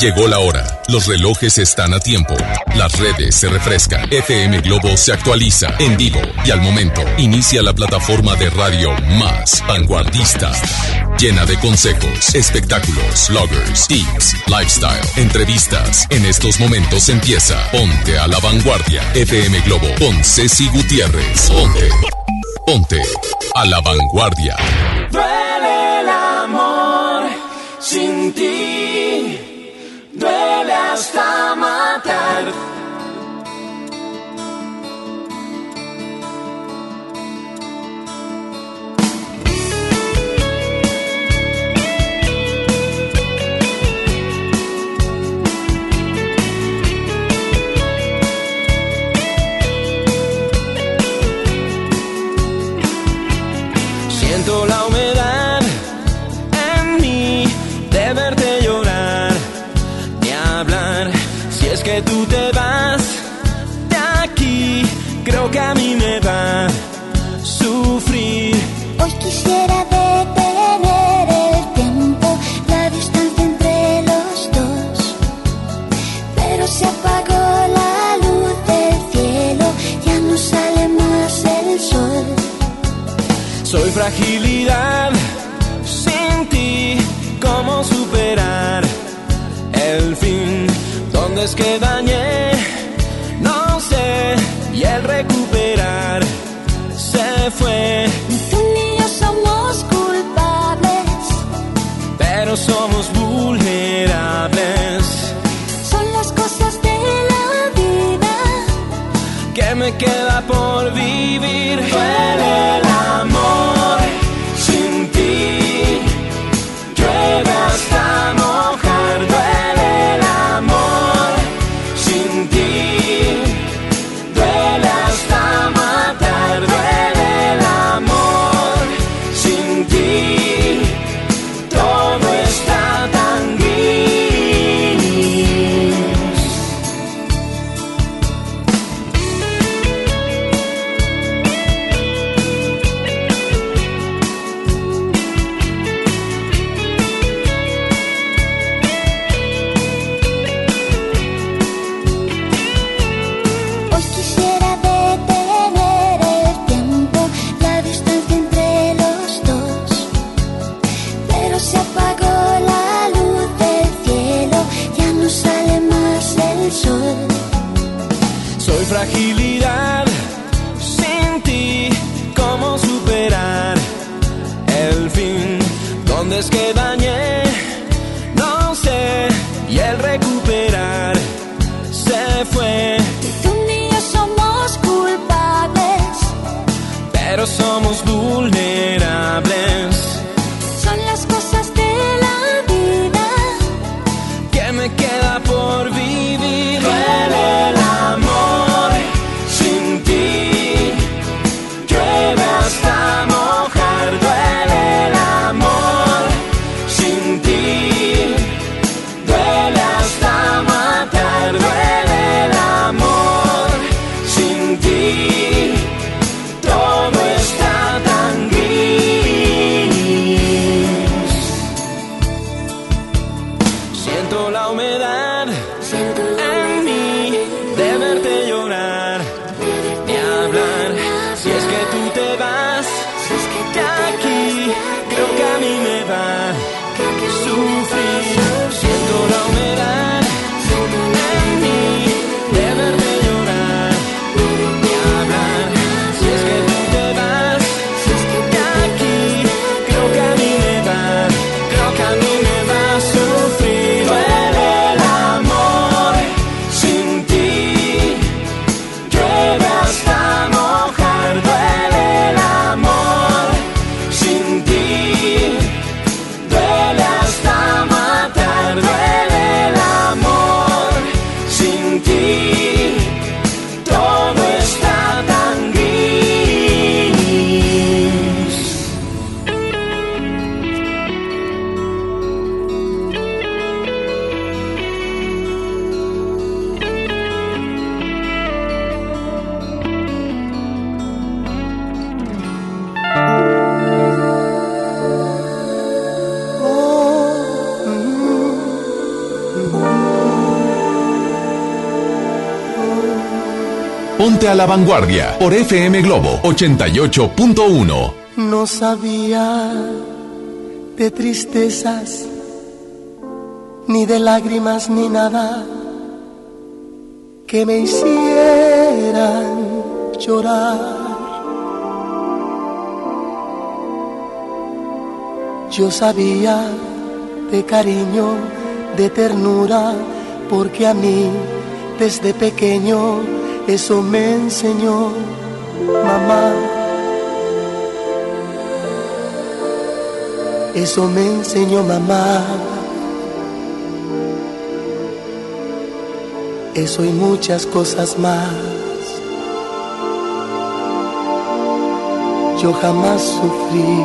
Llegó la hora. Los relojes están a tiempo. Las redes se refrescan. FM Globo se actualiza en vivo y al momento inicia la plataforma de radio más vanguardista. Llena de consejos, espectáculos, bloggers, tips, lifestyle, entrevistas. En estos momentos empieza Ponte a la Vanguardia. FM Globo con Ceci Gutiérrez. Ponte. Ponte a la Vanguardia. El amor sin ti, duele hasta matar. Fragilidad sin ti, ¿cómo superar el fin? ¿Dónde es que dañé? No sé, y el recuperar se fue, Tú ni yo somos culpables, pero somos vulnerables. son las cosas de la vida. que me queda por vivir. La vanguardia por FM Globo 88.1. No sabía de tristezas, ni de lágrimas, ni nada que me hicieran llorar. Yo sabía de cariño, de ternura, porque a mí desde pequeño eso me enseñó mamá. Eso me enseñó mamá. Eso y muchas cosas más. Yo jamás sufrí.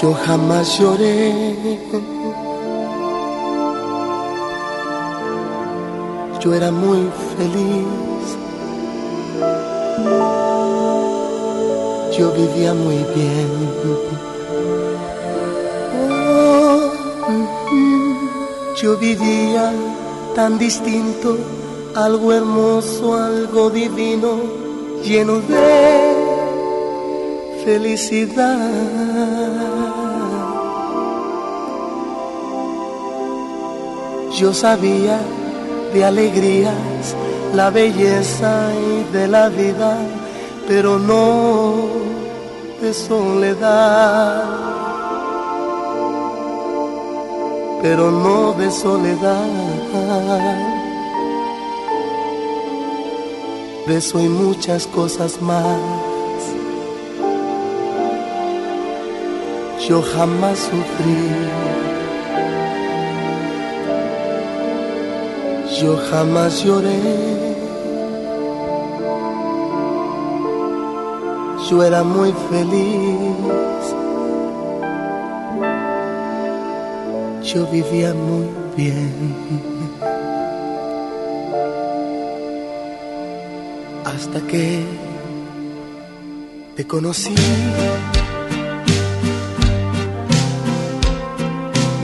Yo jamás lloré. Yo era muy feliz. Yo vivía muy bien. Oh, yo vivía tan distinto, algo hermoso, algo divino, lleno de felicidad. Yo sabía de alegrías, la belleza y de la vida, pero no de soledad. Pero no de soledad. De eso y muchas cosas más. Yo jamás sufrí. Yo jamás lloré. Yo era muy feliz. Yo vivía muy bien. Hasta que te conocí.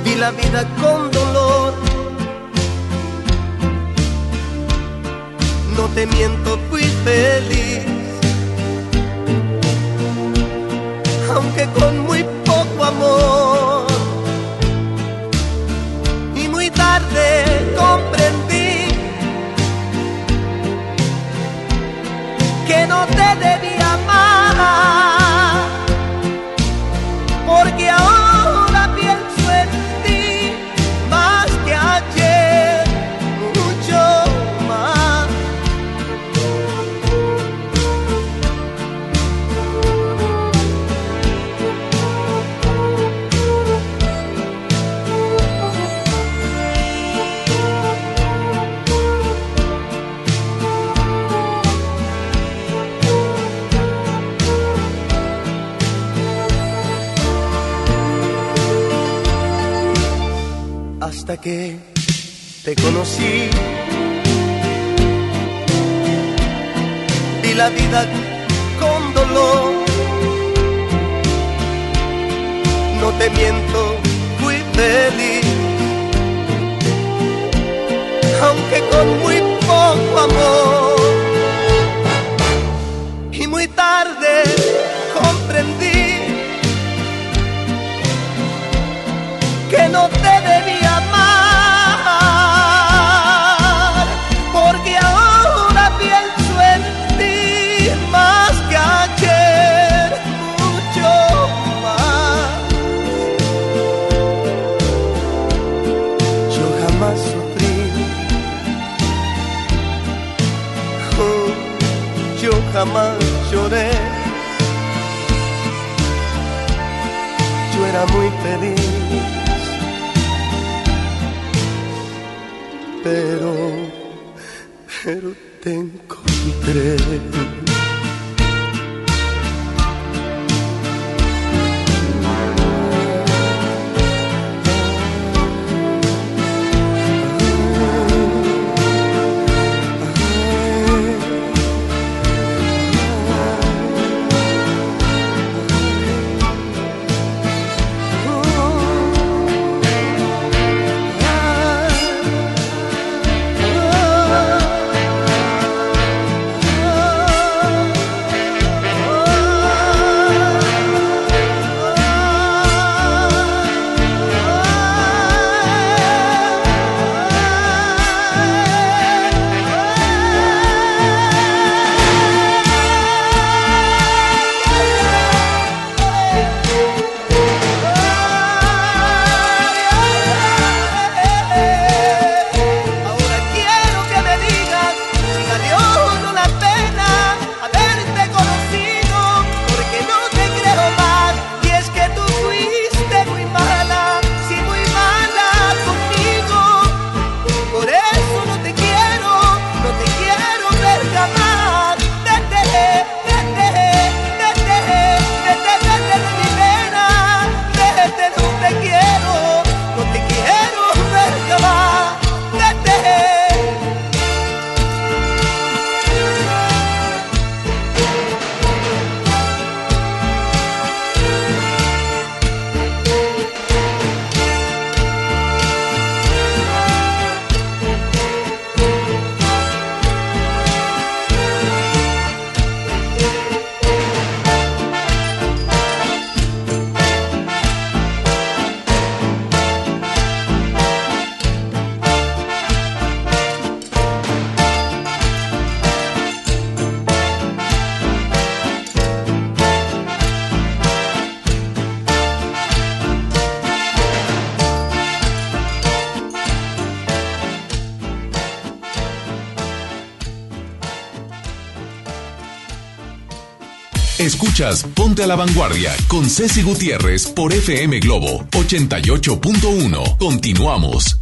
Vi la vida con dolor no te miento, fui feliz. Aunque con muy poco amor. Y muy tarde comprendí que no te debía amar. Hasta que te conocí. Vi la vida con dolor. No te miento, fui feliz. Aunque con muy poco amor. Y muy tarde comprendí que no te lloré. Yo era muy feliz. Escuchas Ponte a la Vanguardia con Ceci Gutiérrez por FM Globo 88.1. Continuamos.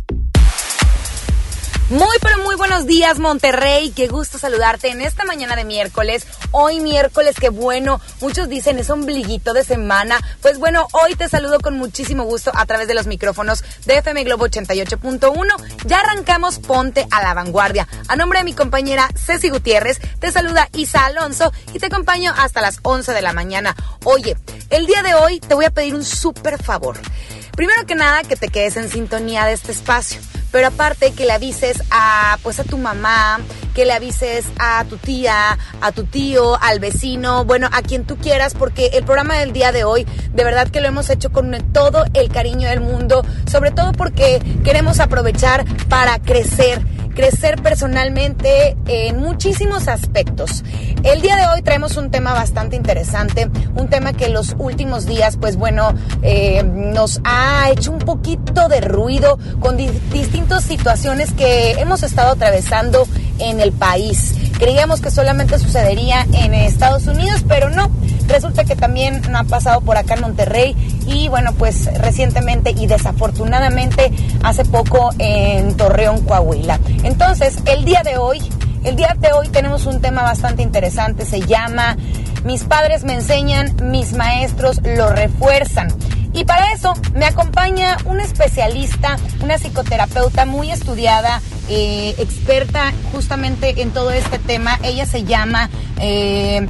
Muy pero muy buenos días Monterrey, qué gusto saludarte en esta mañana de miércoles. Hoy miércoles, qué bueno, muchos dicen es ombliguito de semana. Pues bueno, hoy te saludo con muchísimo gusto a través de los micrófonos de FM Globo 88.1. Ya arrancamos Ponte a la Vanguardia. A nombre de mi compañera Ceci Gutiérrez, te saluda Isa Alonso y te acompaño hasta las 11 de la mañana. Oye, el día de hoy te voy a pedir un súper favor. Primero que nada, que te quedes en sintonía de este espacio pero aparte que le avises a pues a tu mamá, que le avises a tu tía, a tu tío, al vecino, bueno, a quien tú quieras, porque el programa del día de hoy, de verdad que lo hemos hecho con todo el cariño del mundo, sobre todo porque queremos aprovechar para crecer crecer personalmente en muchísimos aspectos. El día de hoy traemos un tema bastante interesante, un tema que los últimos días, pues bueno, eh, nos ha hecho un poquito de ruido con distintas situaciones que hemos estado atravesando en el país. Creíamos que solamente sucedería en Estados Unidos, pero no. Resulta que también ha pasado por acá en Monterrey y bueno, pues recientemente y desafortunadamente hace poco en Torreón, Coahuila. Entonces, el día de hoy, el día de hoy tenemos un tema bastante interesante, se llama Mis padres me enseñan, mis maestros lo refuerzan. Y para eso me acompaña una especialista, una psicoterapeuta muy estudiada, eh, experta justamente en todo este tema. Ella se llama eh,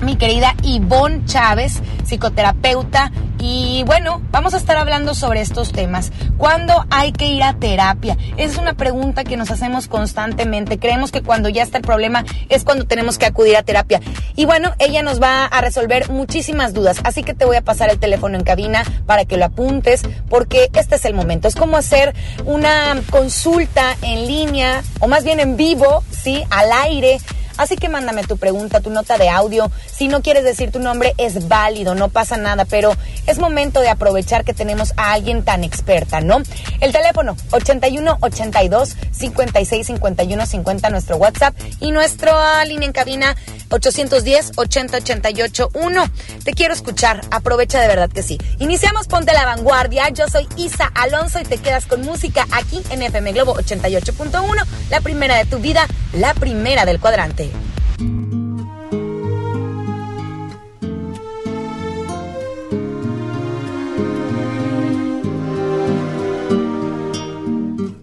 mi querida Ivonne Chávez, psicoterapeuta. Y bueno, vamos a estar hablando sobre estos temas. ¿Cuándo hay que ir a terapia? Es una pregunta que nos hacemos constantemente. Creemos que cuando ya está el problema es cuando tenemos que acudir a terapia. Y bueno, ella nos va a resolver muchísimas dudas. Así que te voy a pasar el teléfono en cabina para que lo apuntes, porque este es el momento. Es como hacer una consulta en línea, o más bien en vivo, ¿sí? Al aire Así que mándame tu pregunta, tu nota de audio. Si no quieres decir tu nombre, es válido, no pasa nada, pero es momento de aprovechar que tenemos a alguien tan experta, ¿no? El teléfono 81 82 56 51 50, nuestro WhatsApp y nuestra línea en cabina 810 80 88 1. Te quiero escuchar, aprovecha de verdad que sí. Iniciamos Ponte la Vanguardia. Yo soy Isa Alonso y te quedas con música aquí en FM Globo 88.1, la primera de tu vida, la primera del cuadrante.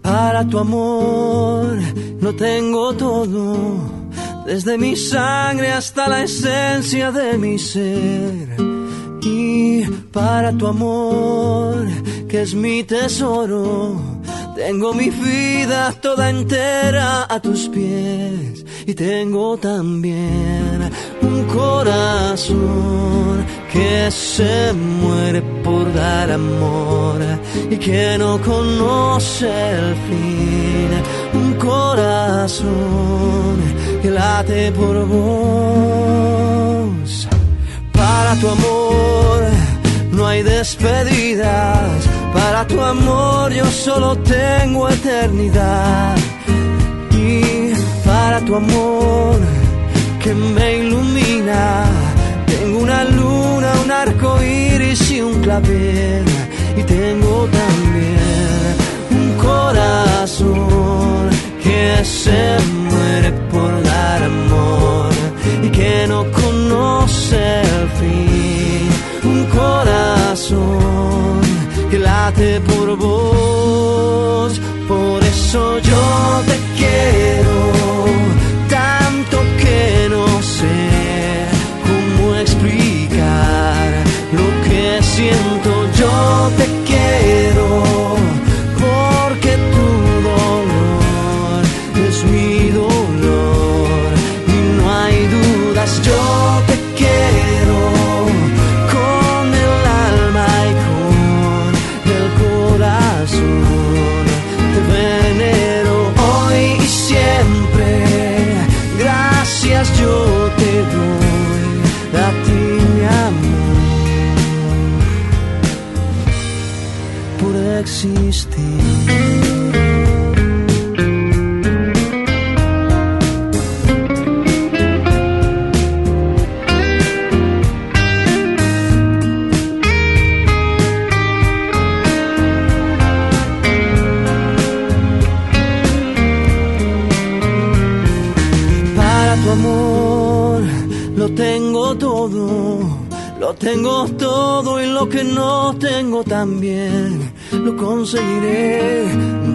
Para tu amor no tengo todo, desde mi sangre hasta la esencia de mi ser. Y para tu amor, que es mi tesoro, tengo mi vida toda entera a tus pies y tengo también un corazón que se muere por dar amor y que no conoce el fin. Un corazón que late por vos. Para tu amor no hay despedidas. Para tu amor yo solo tengo eternidad para tu amor que me ilumina. Tengo una luna, un arco iris y un clavel. Y tengo también un corazón que se muere por dar amor y que no conoce el fin. Un corazón por vos. Por eso yo te tengo todo y lo que no tengo también. Lo conseguiré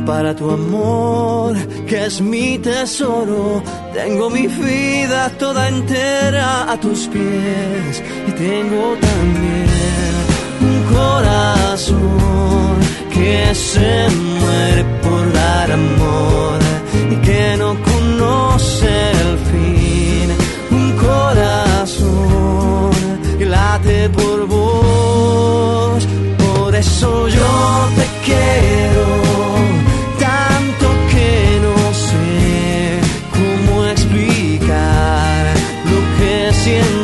para tu amor, que es mi tesoro. Tengo mi vida toda entera a tus pies. Y tengo también un corazón que se muere por dar amor. Y que no conoce por vos. Por eso yo te quiero tanto que no sé cómo explicar lo que siento.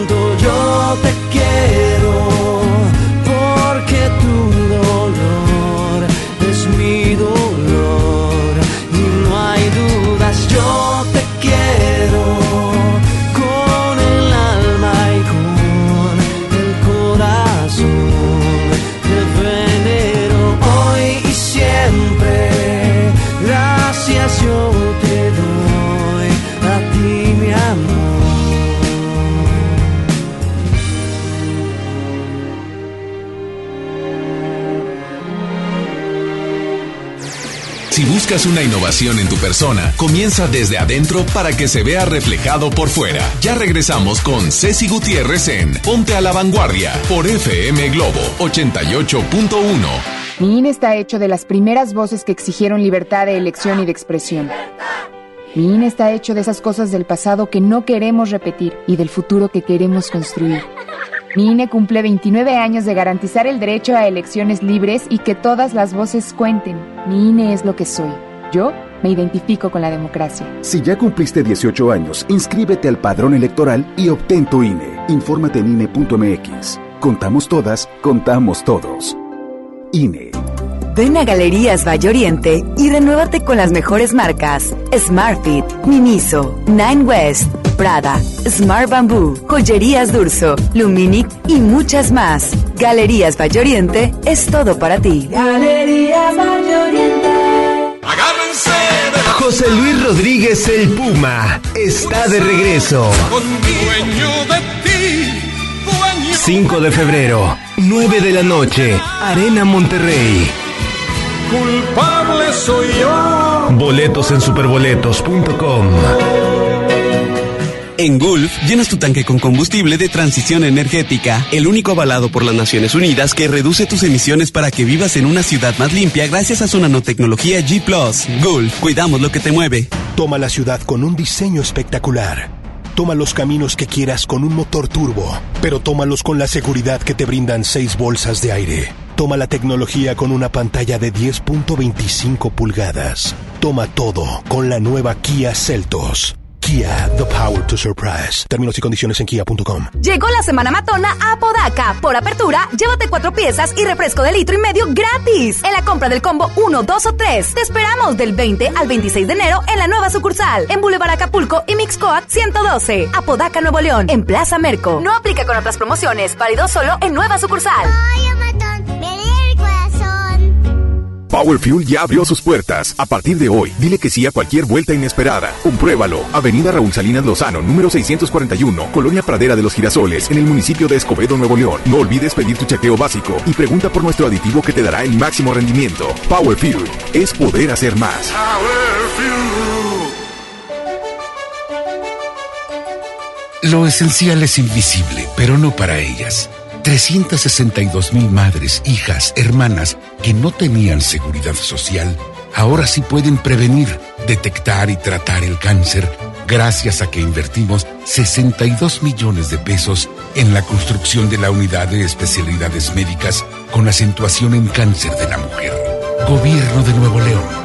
Si buscas una innovación en tu persona, comienza desde adentro para que se vea reflejado por fuera. Ya regresamos con Ceci Gutiérrez en Ponte a la Vanguardia por FM Globo 88.1. Mi INE está hecho de las primeras voces que exigieron libertad de elección y de expresión. Mi INE está hecho de esas cosas del pasado que no queremos repetir y del futuro que queremos construir. Mi INE cumple 29 años de garantizar el derecho a elecciones libres y que todas las voces cuenten. Mi INE es lo que soy. Yo me identifico con la democracia. Si ya cumpliste 18 años, inscríbete al padrón electoral y obtén tu INE. Infórmate en INE.mx. Contamos todas, contamos todos. INE. Ven a Galerías Valle Oriente y renuévate con las mejores marcas: Smartfit, Miniso, Nine West, Prada, Smart Bamboo, Joyerías Durso, Luminic y muchas más. Galerías Valle Oriente es todo para ti. Galerías Valle Oriente. José Luis Rodríguez el Puma está de regreso. 5 de febrero, 9 de la noche, Arena Monterrey. Culpable soy yo. Boletos en superboletos.com. En Gulf, llenas tu tanque con combustible de transición energética, el único avalado por las Naciones Unidas que reduce tus emisiones para que vivas en una ciudad más limpia gracias a su nanotecnología G ⁇ Gulf, cuidamos lo que te mueve. Toma la ciudad con un diseño espectacular. Toma los caminos que quieras con un motor turbo, pero tómalos con la seguridad que te brindan seis bolsas de aire. Toma la tecnología con una pantalla de 10.25 pulgadas. Toma todo con la nueva Kia Celtos. Kia, the power to surprise. Términos y condiciones en kia.com. Llegó la semana matona a Podaca. Por apertura, llévate cuatro piezas y refresco de litro y medio gratis. En la compra del combo 1, 2 o 3. Te esperamos del 20 al 26 de enero en la nueva sucursal. En Boulevard Acapulco y Mixcoat 112. Apodaca, Nuevo León. En Plaza Merco. No aplica con otras promociones. Válido solo en nueva sucursal. Power Fuel ya abrió sus puertas. A partir de hoy, dile que sí a cualquier vuelta inesperada. Compruébalo. Avenida Raúl Salinas Lozano, número 641, Colonia Pradera de los Girasoles, en el municipio de Escobedo, Nuevo León. No olvides pedir tu chequeo básico y pregunta por nuestro aditivo que te dará el máximo rendimiento. Power Fuel es poder hacer más. Lo esencial es invisible, pero no para ellas. 362 mil madres, hijas, hermanas que no tenían seguridad social, ahora sí pueden prevenir, detectar y tratar el cáncer gracias a que invertimos 62 millones de pesos en la construcción de la unidad de especialidades médicas con acentuación en cáncer de la mujer. Gobierno de Nuevo León.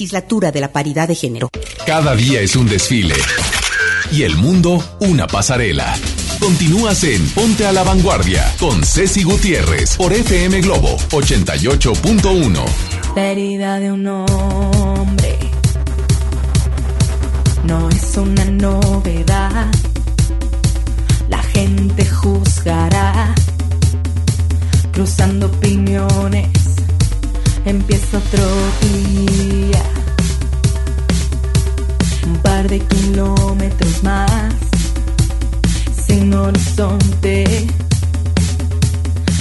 Legislatura de la Paridad de Género. Cada día es un desfile. Y el mundo una pasarela. Continúas en Ponte a la Vanguardia con Ceci Gutiérrez por FM Globo 88.1. La herida de un hombre no es una novedad. La gente juzgará, cruzando opiniones. Empieza otro día. Un par de kilómetros más, sin horizonte,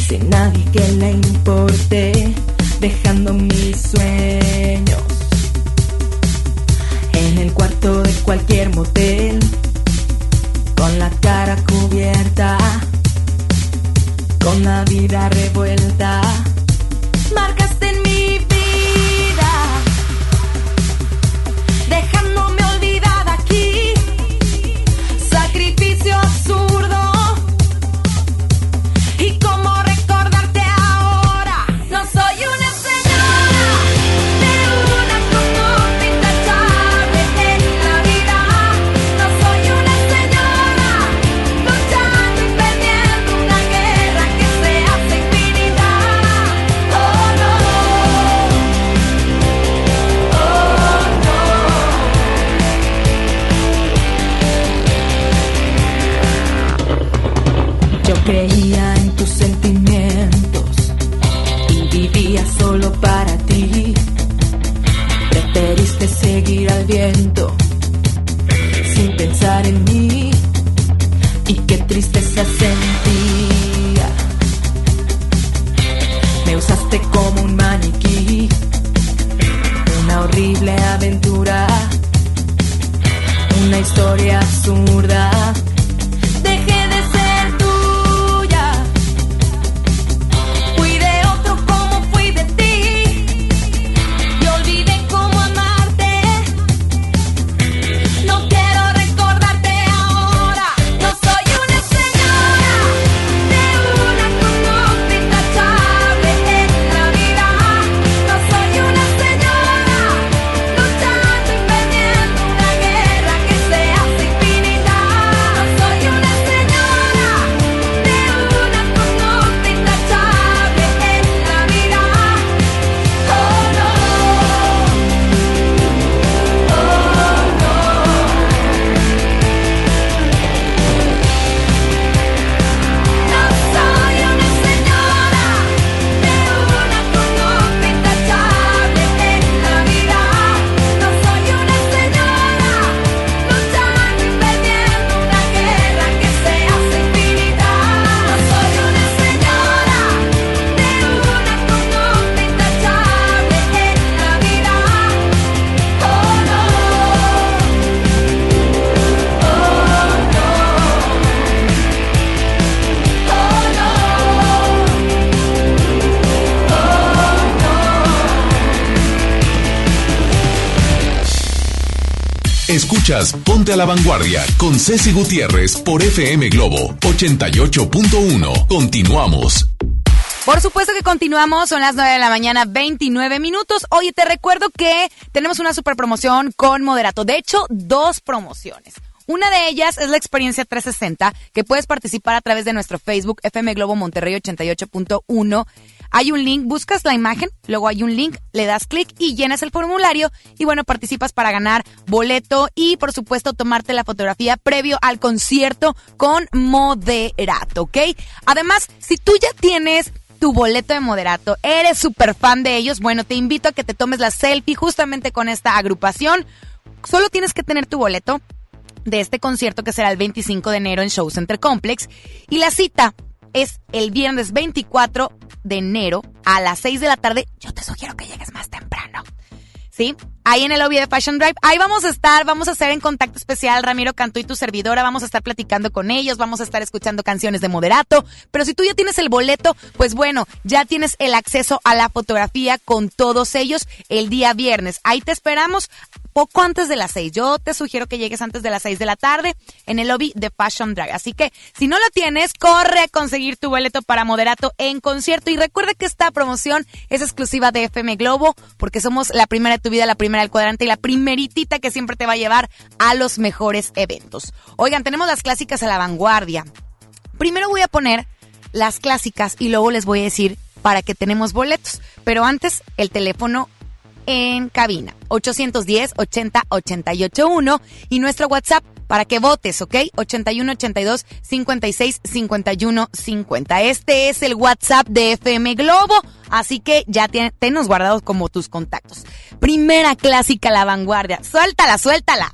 sin nadie que le importe, dejando mis sueños. En el cuarto de cualquier motel, con la cara cubierta, con la vida revuelta. Historia absurda. Escuchas Ponte a la Vanguardia con Ceci Gutiérrez por FM Globo 88.1. Continuamos. Por supuesto que continuamos, son las 9 de la mañana, 29 minutos. Oye, te recuerdo que tenemos una super promoción con Moderato. De hecho, dos promociones. Una de ellas es la experiencia 360, que puedes participar a través de nuestro Facebook FM Globo Monterrey 88.1. Hay un link, buscas la imagen, luego hay un link, le das clic y llenas el formulario y bueno, participas para ganar boleto y por supuesto tomarte la fotografía previo al concierto con Moderato, ¿ok? Además, si tú ya tienes tu boleto de moderato, eres súper fan de ellos, bueno, te invito a que te tomes la selfie justamente con esta agrupación. Solo tienes que tener tu boleto de este concierto que será el 25 de enero en Show Center Complex y la cita es el viernes 24 de enero a las 6 de la tarde. Yo te sugiero que llegues más temprano. ¿sí? Ahí en el lobby de Fashion Drive. Ahí vamos a estar, vamos a hacer en contacto especial Ramiro Cantú y tu servidora. Vamos a estar platicando con ellos, vamos a estar escuchando canciones de moderato. Pero si tú ya tienes el boleto, pues bueno, ya tienes el acceso a la fotografía con todos ellos el día viernes. Ahí te esperamos poco antes de las seis. Yo te sugiero que llegues antes de las seis de la tarde en el lobby de Fashion Drive. Así que si no lo tienes, corre a conseguir tu boleto para moderato en concierto. Y recuerda que esta promoción es exclusiva de FM Globo porque somos la primera de tu vida, la primera del cuadrante y la primeritita que siempre te va a llevar a los mejores eventos. Oigan, tenemos las clásicas a la vanguardia. Primero voy a poner las clásicas y luego les voy a decir para que tenemos boletos. Pero antes, el teléfono en cabina. 810 80 881 y nuestro WhatsApp para que votes, ¿ok? 81 82 56 51 50. Este es el WhatsApp de FM Globo, así que ya tennos guardados como tus contactos. Primera clásica, la vanguardia. Suéltala, suéltala.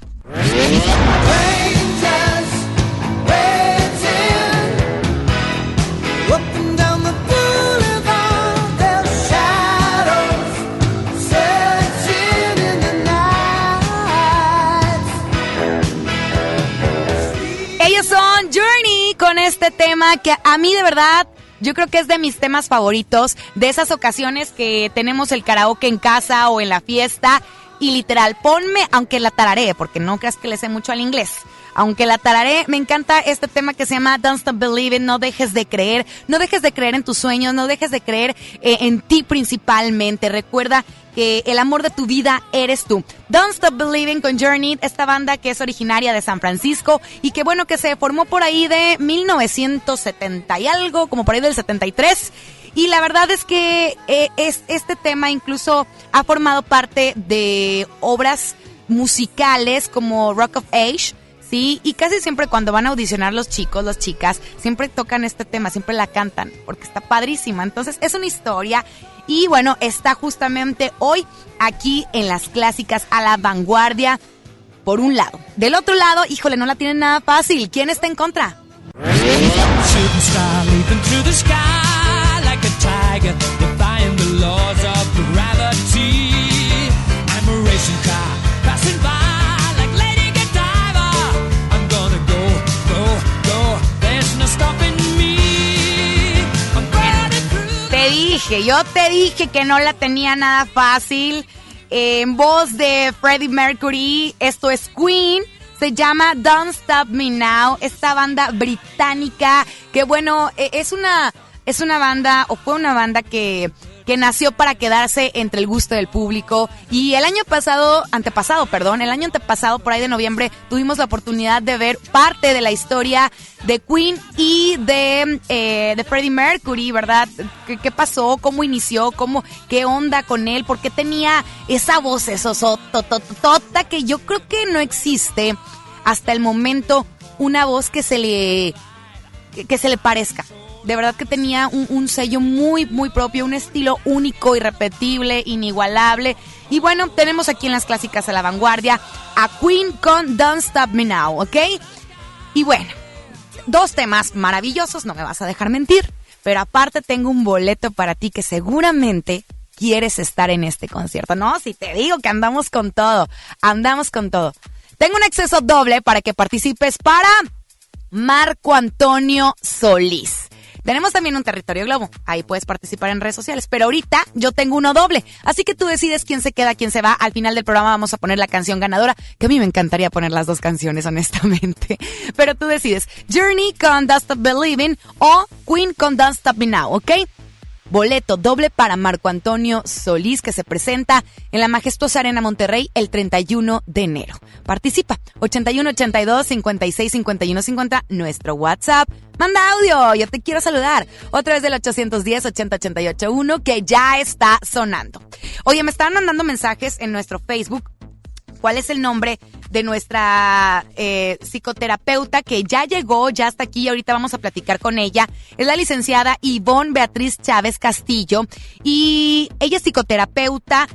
Este tema que a mí de verdad yo creo que es de mis temas favoritos, de esas ocasiones que tenemos el karaoke en casa o en la fiesta y literal, ponme, aunque la tararé, porque no creas que le sé mucho al inglés. Aunque la tararé, me encanta este tema que se llama Don't Stop Believing, no dejes de creer, no dejes de creer en tus sueños, no dejes de creer eh, en ti principalmente. Recuerda que el amor de tu vida eres tú. Don't Stop Believing con Journey, esta banda que es originaria de San Francisco y que bueno que se formó por ahí de 1970 y algo, como por ahí del 73. Y la verdad es que eh, es, este tema incluso ha formado parte de obras musicales como Rock of Age, ¿sí? Y casi siempre cuando van a audicionar los chicos, las chicas, siempre tocan este tema, siempre la cantan, porque está padrísima. Entonces es una historia y bueno, está justamente hoy aquí en las clásicas a la vanguardia, por un lado. Del otro lado, híjole, no la tienen nada fácil. ¿Quién está en contra? Yo te dije que no la tenía nada fácil. En voz de Freddie Mercury, esto es Queen. Se llama Don't Stop Me Now. Esta banda británica que bueno, e- es una es una banda o fue una banda que que nació para quedarse entre el gusto del público y el año pasado, antepasado, perdón, el año antepasado por ahí de noviembre tuvimos la oportunidad de ver parte de la historia de Queen y de, eh, de Freddie Mercury, ¿verdad? ¿Qué, qué pasó? ¿Cómo inició? ¿Cómo, ¿Qué onda con él? ¿Por qué tenía esa voz tota que yo creo que no existe hasta el momento una voz que se le que se le parezca. De verdad que tenía un, sello muy, muy propio, un estilo único, irrepetible, inigualable. Y bueno, tenemos aquí en las clásicas a la vanguardia a Queen con Don't Stop Me Now, ¿ok? Y bueno, dos temas maravillosos, no me vas a dejar mentir. Pero aparte tengo un boleto para ti que seguramente quieres estar en este concierto. No, si te digo que andamos con todo, andamos con todo. Tengo un acceso doble para que participes para Marco Antonio Solís. Tenemos también un territorio globo. Ahí puedes participar en redes sociales. Pero ahorita yo tengo uno doble. Así que tú decides quién se queda, quién se va. Al final del programa vamos a poner la canción ganadora. Que a mí me encantaría poner las dos canciones, honestamente. Pero tú decides. Journey con Don't Stop Believing o Queen con Don't Stop Me Now, ¿ok? Boleto doble para Marco Antonio Solís que se presenta en la majestuosa Arena Monterrey el 31 de enero. Participa 81 82 56 51 50 nuestro WhatsApp. Manda audio, yo te quiero saludar. Otra vez del 810 80 88 1 que ya está sonando. Oye, me estaban mandando mensajes en nuestro Facebook cuál es el nombre de nuestra eh, psicoterapeuta que ya llegó, ya está aquí y ahorita vamos a platicar con ella. Es la licenciada Ivonne Beatriz Chávez Castillo y ella es psicoterapeuta,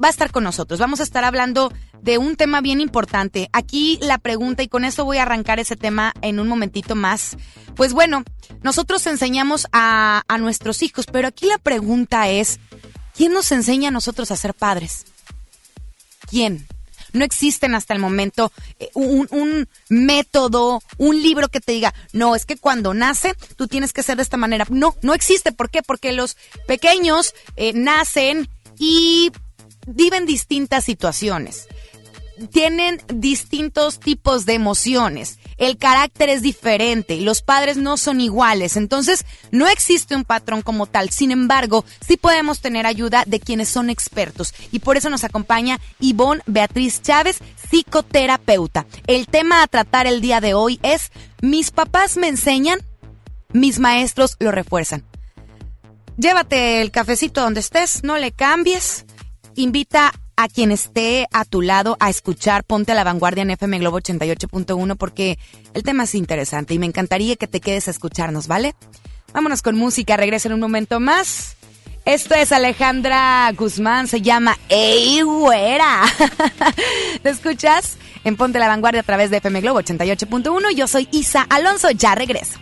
va a estar con nosotros. Vamos a estar hablando de un tema bien importante. Aquí la pregunta, y con eso voy a arrancar ese tema en un momentito más. Pues bueno, nosotros enseñamos a nuestros hijos, pero aquí la pregunta es, ¿quién nos enseña a nosotros a ser padres? quién. No existen hasta el momento eh, un, un método, un libro que te diga, no, es que cuando nace tú tienes que ser de esta manera. No, no existe. ¿Por qué? Porque los pequeños eh, nacen y viven distintas situaciones tienen distintos tipos de emociones. El carácter es diferente, los padres no son iguales, entonces no existe un patrón como tal. Sin embargo, sí podemos tener ayuda de quienes son expertos y por eso nos acompaña Ivonne Beatriz Chávez, psicoterapeuta. El tema a tratar el día de hoy es mis papás me enseñan, mis maestros lo refuerzan. Llévate el cafecito donde estés, no le cambies. Invita a quien esté a tu lado a escuchar Ponte a la Vanguardia en FM Globo 88.1 porque el tema es interesante y me encantaría que te quedes a escucharnos, ¿vale? Vámonos con música, regresa en un momento más. Esto es Alejandra Guzmán, se llama Ey Güera. ¿Lo escuchas? En Ponte la Vanguardia a través de FM Globo 88.1. Yo soy Isa Alonso, ya regreso.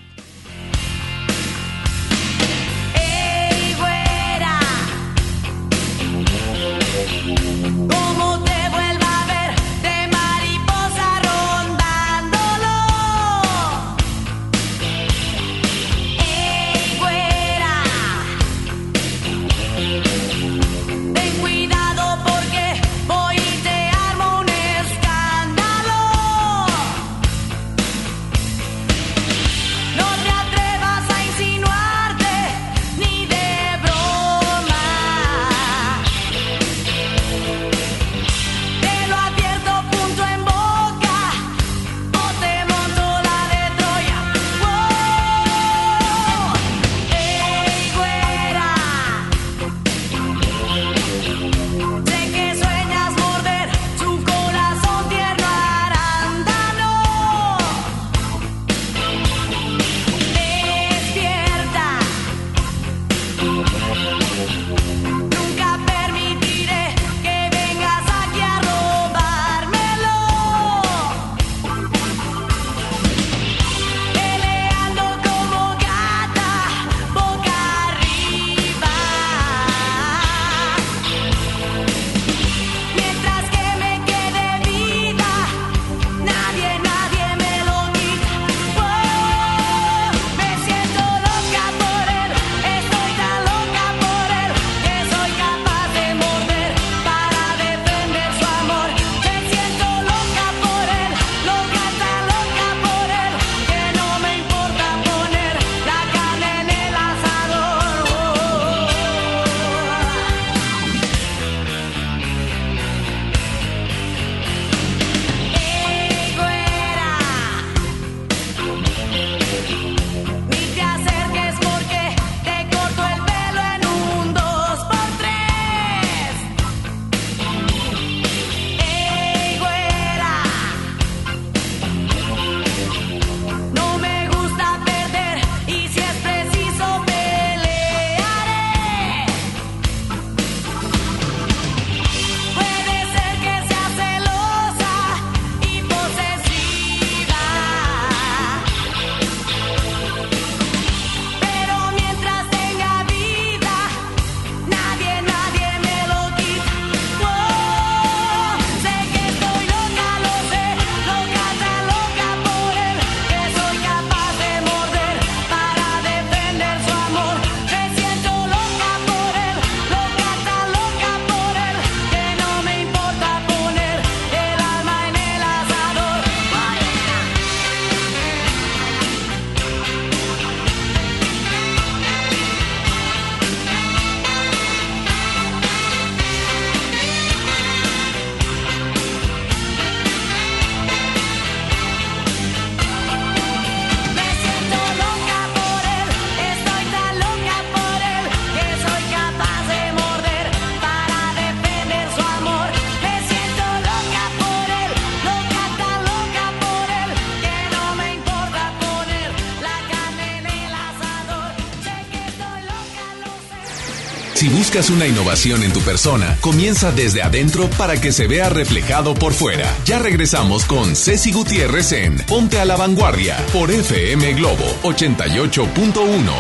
Buscas una innovación en tu persona, comienza desde adentro para que se vea reflejado por fuera. Ya regresamos con Ceci Gutiérrez en Ponte a la Vanguardia por FM Globo 88.1.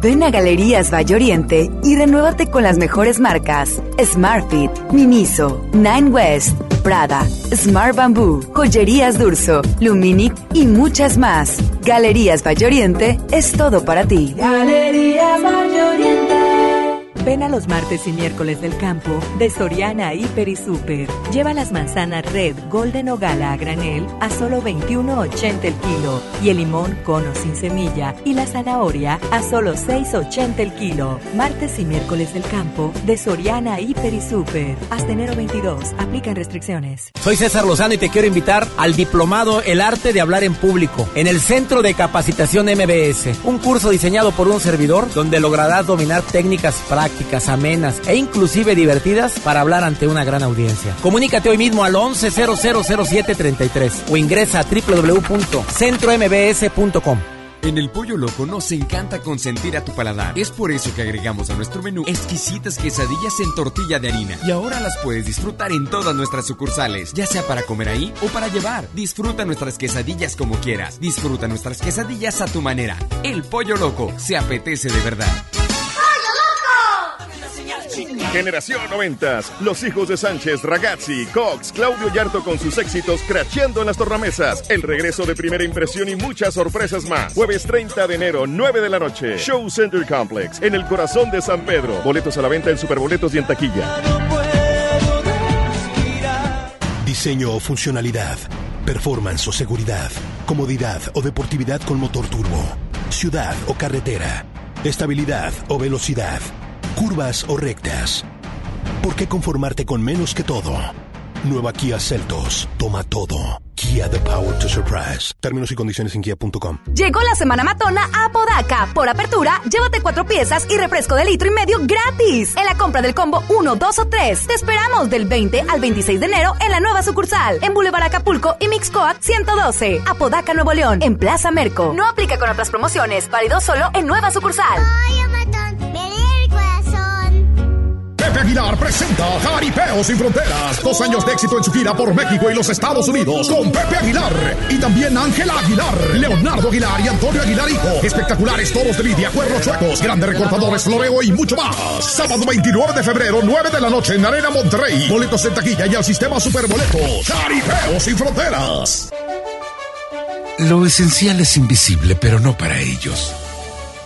Ven a Galerías Valle Oriente y renuévate con las mejores marcas: Smartfit, Miniso, Nine West, Prada, Smart Bamboo, Joyerías Durso, Luminic y muchas más. Galerías Valle Oriente es todo para ti. Galerías Ven a los martes y miércoles del campo de Soriana Hiper y Super. Lleva las manzanas Red, Golden o Gala a granel a solo 21.80 el kilo y el limón cono sin semilla y la zanahoria a solo 6.80 el kilo. Martes y miércoles del campo de Soriana Hiper y Super. Hasta enero 22. Aplican restricciones. Soy César Lozano y te quiero invitar al diplomado El arte de hablar en público en el Centro de Capacitación MBS, un curso diseñado por un servidor donde lograrás dominar técnicas prácticas, amenas e inclusive divertidas para hablar ante una gran audiencia. Comunícate hoy mismo al 11000733 o ingresa a www.centrombs.com. En el Pollo Loco nos encanta consentir a tu paladar. Es por eso que agregamos a nuestro menú exquisitas quesadillas en tortilla de harina. Y ahora las puedes disfrutar en todas nuestras sucursales, ya sea para comer ahí o para llevar. Disfruta nuestras quesadillas como quieras. Disfruta nuestras quesadillas a tu manera. El Pollo Loco se apetece de verdad. Generación 90, los hijos de Sánchez, Ragazzi, Cox, Claudio Yarto con sus éxitos cracheando en las tornamesas, el regreso de primera impresión y muchas sorpresas más. Jueves 30 de enero, 9 de la noche, Show Center Complex, en el corazón de San Pedro. Boletos a la venta en Superboletos y en taquilla. Diseño o funcionalidad, performance o seguridad, comodidad o deportividad con motor turbo, ciudad o carretera, estabilidad o velocidad, curvas o rectas. ¿Por qué conformarte con menos que todo? Nueva Kia Celtos, toma todo. Kia The Power to Surprise. Términos y condiciones en kia.com. Llegó la semana matona a Podaca. Por apertura, llévate cuatro piezas y refresco de litro y medio gratis. En la compra del combo 1, 2 o 3. Te esperamos del 20 al 26 de enero en la nueva sucursal. En Boulevard Acapulco y Mixcoat 112. Apodaca, Nuevo León. En Plaza Merco. No aplica con otras promociones. Válido solo en nueva sucursal. Pepe Aguilar presenta Jaripeo sin Fronteras. Dos años de éxito en su gira por México y los Estados Unidos con Pepe Aguilar. Y también Ángela Aguilar, Leonardo Aguilar y Antonio Aguilar Hijo. Espectaculares toros de lidia, cuernos chuecos, grandes recortadores, floreo y mucho más. Sábado 29 de febrero, 9 de la noche en Arena Monterrey. Boletos en taquilla y al sistema Superboletos. Jaripeo sin Fronteras. Lo esencial es invisible, pero no para ellos.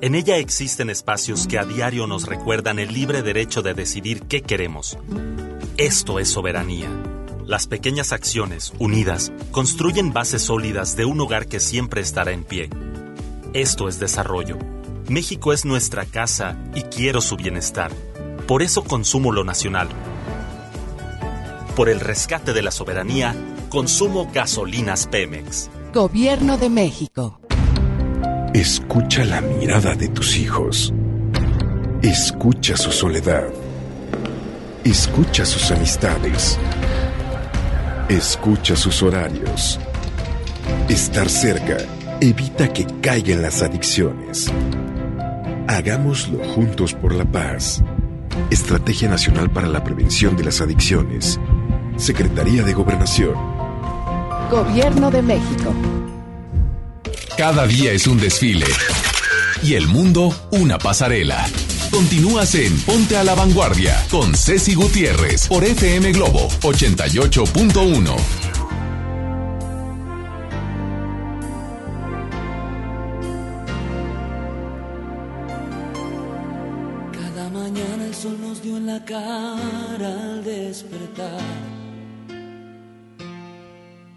En ella existen espacios que a diario nos recuerdan el libre derecho de decidir qué queremos. Esto es soberanía. Las pequeñas acciones, unidas, construyen bases sólidas de un hogar que siempre estará en pie. Esto es desarrollo. México es nuestra casa y quiero su bienestar. Por eso consumo lo nacional. Por el rescate de la soberanía, consumo gasolinas Pemex. Gobierno de México. Escucha la mirada de tus hijos. Escucha su soledad. Escucha sus amistades. Escucha sus horarios. Estar cerca evita que caigan las adicciones. Hagámoslo juntos por la paz. Estrategia Nacional para la Prevención de las Adicciones. Secretaría de Gobernación. Gobierno de México. Cada día es un desfile y el mundo una pasarela. Continúas en Ponte a la Vanguardia con Ceci Gutiérrez por FM Globo 88.1. Cada mañana el sol nos dio en la cara al despertar.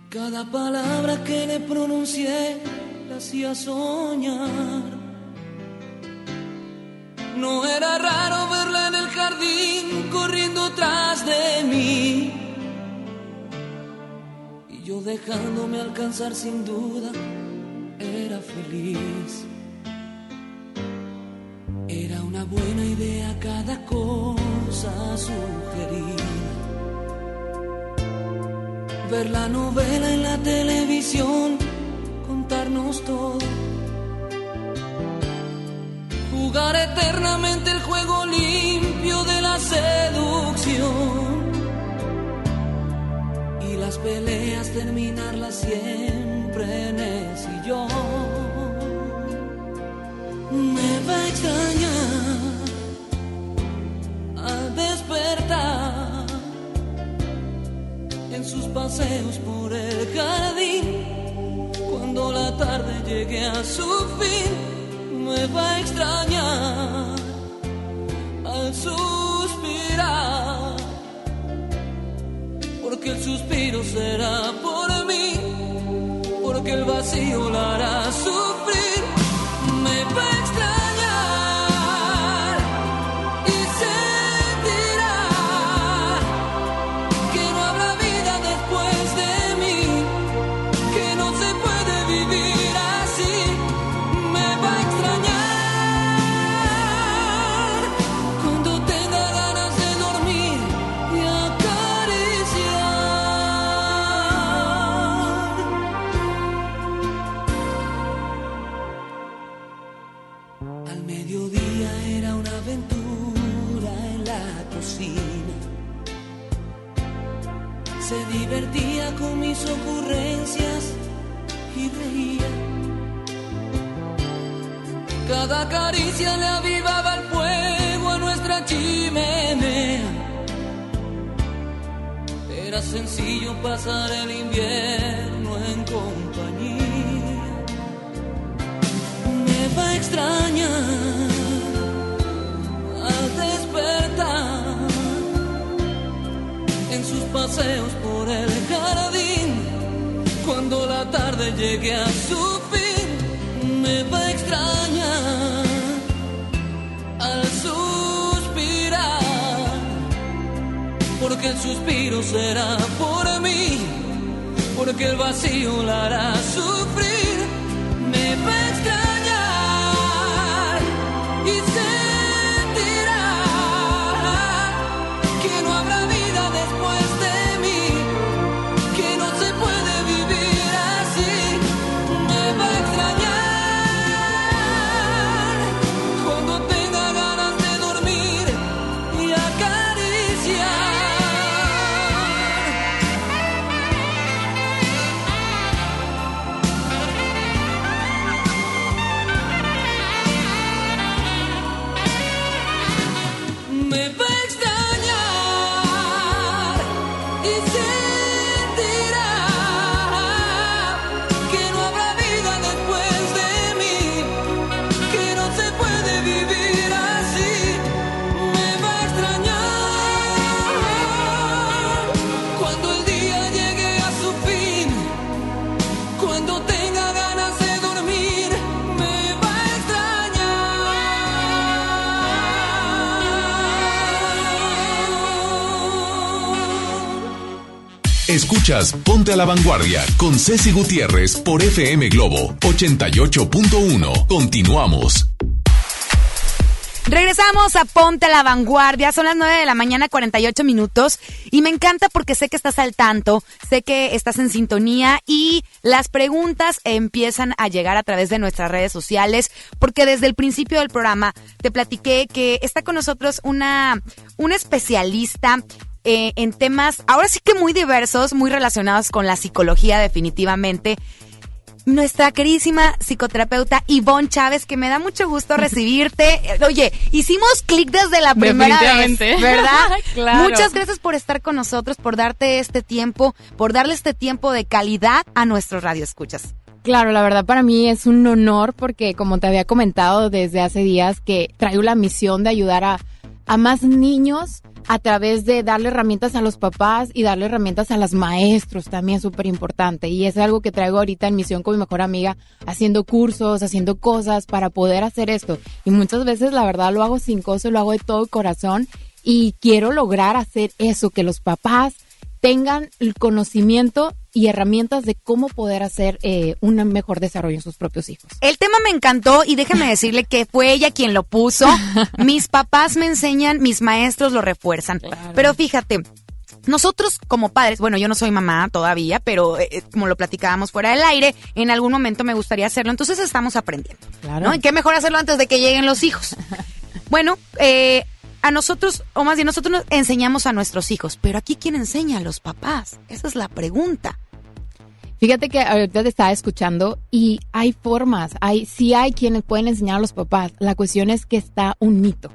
Cada palabra que le pronuncié hacía soñar. No era raro verla en el jardín corriendo tras de mí. Y yo dejándome alcanzar sin duda, era feliz. Era una buena idea cada cosa a sugerir. Ver la novela en la televisión, contarnos todo. Jugar eternamente el juego limpio de la seducción. Y las peleas terminarlas siempre en el sillón. Me va a extrañar al despertar en sus paseos por el jardín. Cuando la tarde llegue a su fin, me va a extrañar al suspirar. Porque el suspiro será por mí, porque el vacío la hará sufrir. Cada caricia le avivaba el fuego a nuestra chimenea. Era sencillo pasar el invierno en compañía. Me va a extrañar al despertar en sus paseos por el jardín. Cuando la tarde llegue a su fin, me va a al suspirar. Porque el suspiro será por mí, porque el vacío la hará sufrir. Me va a extrañar y sentirá que no habrá vida después Ponte a la Vanguardia con Ceci Gutiérrez por FM Globo 88.1. Continuamos. Regresamos a Ponte a la Vanguardia. Son las 9 de la mañana, 48 minutos. Y me encanta porque sé que estás al tanto, sé que estás en sintonía y las preguntas empiezan a llegar a través de nuestras redes sociales. Porque desde el principio del programa te platiqué que está con nosotros una, una especialista eh, en temas, ahora sí que muy diversos, muy relacionados con la psicología definitivamente. Nuestra queridísima psicoterapeuta Ivonne Chávez, que me da mucho gusto recibirte. Oye, hicimos clic desde la primera vez. ¿verdad? Claro. Muchas gracias por estar con nosotros, por darte este tiempo, por darle este tiempo de calidad a nuestros radioescuchas. Claro, la verdad para mí es un honor porque como te había comentado desde hace días que traigo la misión de ayudar a, a más niños a través de darle herramientas a los papás y darle herramientas a los maestros también súper importante. Y es algo que traigo ahorita en misión con mi mejor amiga, haciendo cursos, haciendo cosas para poder hacer esto. Y muchas veces la verdad lo hago sin costo, lo hago de todo corazón y quiero lograr hacer eso, que los papás tengan el conocimiento y herramientas de cómo poder hacer eh, un mejor desarrollo en sus propios hijos. El tema me encantó y déjeme decirle que fue ella quien lo puso. Mis papás me enseñan, mis maestros lo refuerzan. Pero fíjate, nosotros como padres, bueno, yo no soy mamá todavía, pero eh, como lo platicábamos fuera del aire, en algún momento me gustaría hacerlo, entonces estamos aprendiendo. ¿no? Y qué mejor hacerlo antes de que lleguen los hijos. bueno, eh, a nosotros, o más bien nosotros nos enseñamos a nuestros hijos, pero aquí quién enseña a los papás, esa es la pregunta. Fíjate que ahorita te estaba escuchando y hay formas, hay sí hay quienes pueden enseñar a los papás. La cuestión es que está un mito.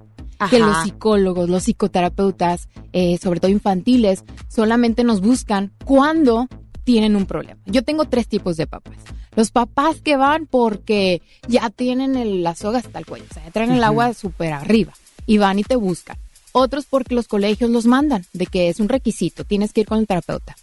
Que los psicólogos, los psicoterapeutas, eh, sobre todo infantiles, solamente nos buscan cuando tienen un problema. Yo tengo tres tipos de papás. Los papás que van porque ya tienen el- la soga hasta el cuello, o sea, ya traen el agua súper arriba y van y te buscan. Otros porque los colegios los mandan, de que es un requisito, tienes que ir con el terapeuta.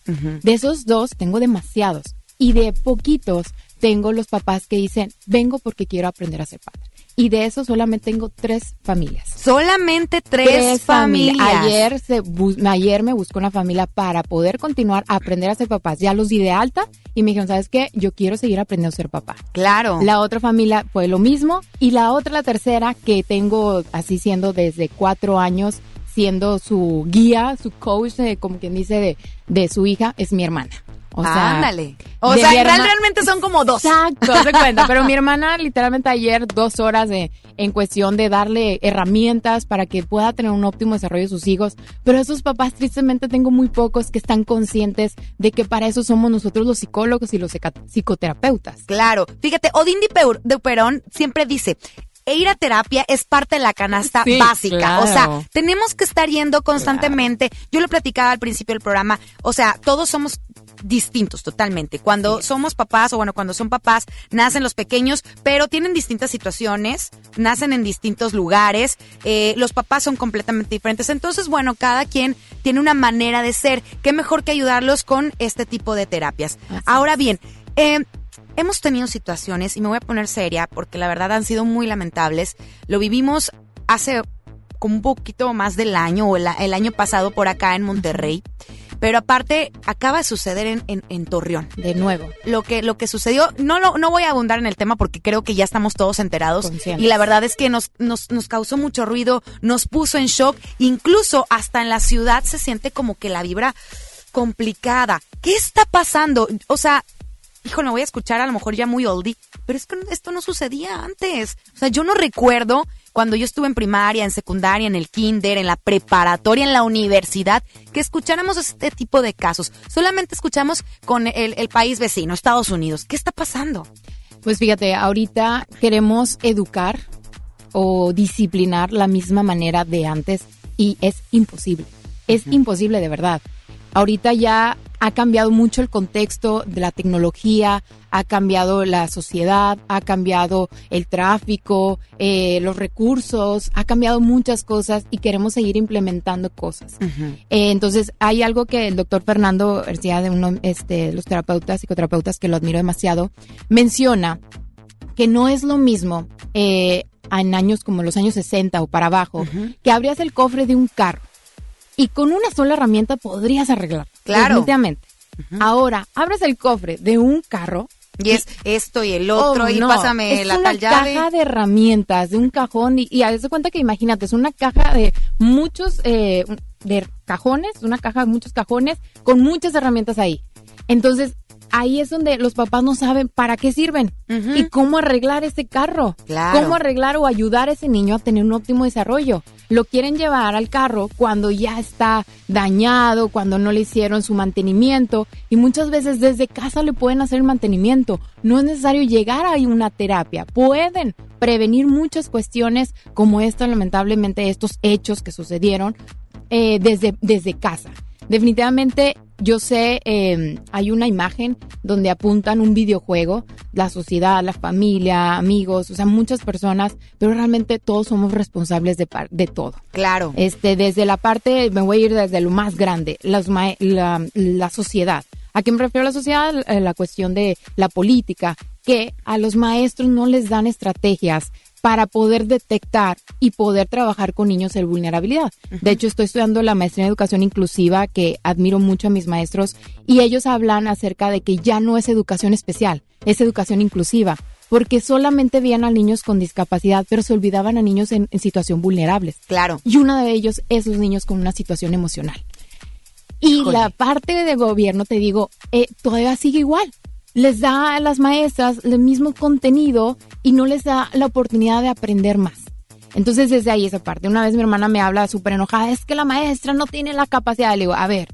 De esos dos tengo demasiados. Y de poquitos tengo los papás que dicen, vengo porque quiero aprender a ser padre. Y de esos solamente tengo tres familias. Solamente tres, familias. Ayer, se ayer me buscó una familia para poder continuar a aprender a ser papás. Ya los di de alta y me dijeron, ¿sabes qué? Yo quiero seguir aprendiendo a ser papá. Claro. La otra familia fue lo mismo. Y la otra, la tercera, que tengo así siendo desde cuatro años, siendo su guía, su coach, eh, como quien dice, de, de su hija, es mi hermana. O sea, Ándale. O sea, realmente son como dos. Exacto, de cuenta. Pero mi hermana, literalmente ayer, dos horas de, en cuestión de darle herramientas para que pueda tener un óptimo desarrollo de sus hijos. Pero esos papás, tristemente, tengo muy pocos que están conscientes de que para eso somos nosotros los psicólogos y los psicoterapeutas. Claro. Fíjate, Odín de Perón siempre dice, "E ir a terapia es parte de la canasta Sí, básica. claro. O sea, tenemos que estar yendo constantemente. Yo lo platicaba al principio del programa. O sea, todos somos distintos totalmente. Cuando somos papás, o bueno, cuando son papás, nacen los pequeños, pero tienen distintas situaciones, nacen en distintos lugares, eh, los papás son completamente diferentes. Entonces, bueno, cada quien tiene una manera de ser. Qué mejor que ayudarlos con este tipo de terapias. Ahora bien, eh, hemos tenido situaciones, y me voy a poner seria, porque la verdad han sido muy lamentables. Lo vivimos hace como un poquito más del año, o el, el año pasado por acá en Monterrey. Pero aparte, acaba de suceder en, en, en Torreón. De nuevo. Lo que, lo que sucedió, no, lo, no voy a abundar en el tema porque creo que ya estamos todos enterados. Conscientes. Y la verdad es que nos, nos, nos causó mucho ruido, nos puso en shock. Incluso hasta en la ciudad se siente como que la vibra complicada. ¿Qué está pasando? O sea, híjole, me voy a escuchar a lo mejor ya muy oldie, pero es que esto no sucedía antes. O sea, yo no recuerdo cuando yo estuve en primaria, en secundaria, en el kinder, en la preparatoria, en la universidad, que escucháramos este tipo de casos. Solamente escuchamos con el, el país vecino, Estados Unidos. ¿Qué está pasando? Pues fíjate, ahorita queremos educar o disciplinar la misma manera de antes y es imposible. Es imposible de verdad. Ahorita ya ha cambiado mucho el contexto de la tecnología, ha cambiado la sociedad, ha cambiado el tráfico, eh, los recursos, ha cambiado muchas cosas y queremos seguir implementando cosas. Eh, entonces, hay algo que el doctor Fernando García, de uno este, los terapeutas, psicoterapeutas, que lo admiro demasiado, menciona que no es lo mismo eh, en años como los años 60 o para abajo, que abrías el cofre de un carro y con una sola herramienta podrías arreglar. Claro. Definitivamente. Ahora, abres el cofre de un carro. Y es esto y el otro, Oh, y no, pásame es la una tal llave. caja de herramientas, de un cajón, y, y haz de cuenta que imagínate, es una caja de muchos, eh, de cajones, una caja de muchos cajones, con muchas herramientas ahí. Entonces, ahí es donde los papás no saben para qué sirven y cómo arreglar ese carro. Claro. Cómo arreglar o ayudar a ese niño a tener un óptimo desarrollo. Lo quieren llevar al carro cuando ya está dañado, cuando no le hicieron su mantenimiento y muchas veces desde casa le pueden hacer el mantenimiento. No es necesario llegar a una terapia. Pueden prevenir muchas cuestiones como esta, lamentablemente, estos hechos que sucedieron eh, desde, desde casa. Definitivamente, yo sé, eh, hay una imagen donde apuntan un videojuego, la sociedad, la familia, amigos, o sea, muchas personas, pero realmente todos somos responsables de, par- de todo. Claro. Este, desde la parte, me voy a ir desde lo más grande, las ma- la, la sociedad. ¿A qué me refiero a la sociedad? Eh, La cuestión de la política, que a los maestros no les dan estrategias para poder detectar y poder trabajar con niños en vulnerabilidad. De hecho, estoy estudiando la maestría en educación inclusiva, que admiro mucho a mis maestros, y ellos hablan acerca de que ya no es educación especial, es educación inclusiva, porque solamente veían a niños con discapacidad, pero se olvidaban a niños en, en situación vulnerables. Claro. Y uno de ellos es los niños con una situación emocional. Y la parte de gobierno, te digo, eh, todavía sigue igual. Les da a las maestras el mismo contenido y no les da la oportunidad de aprender más. Entonces, desde ahí esa parte. Una vez mi hermana me habla súper enojada, es que la maestra no tiene la capacidad. Le digo, a ver,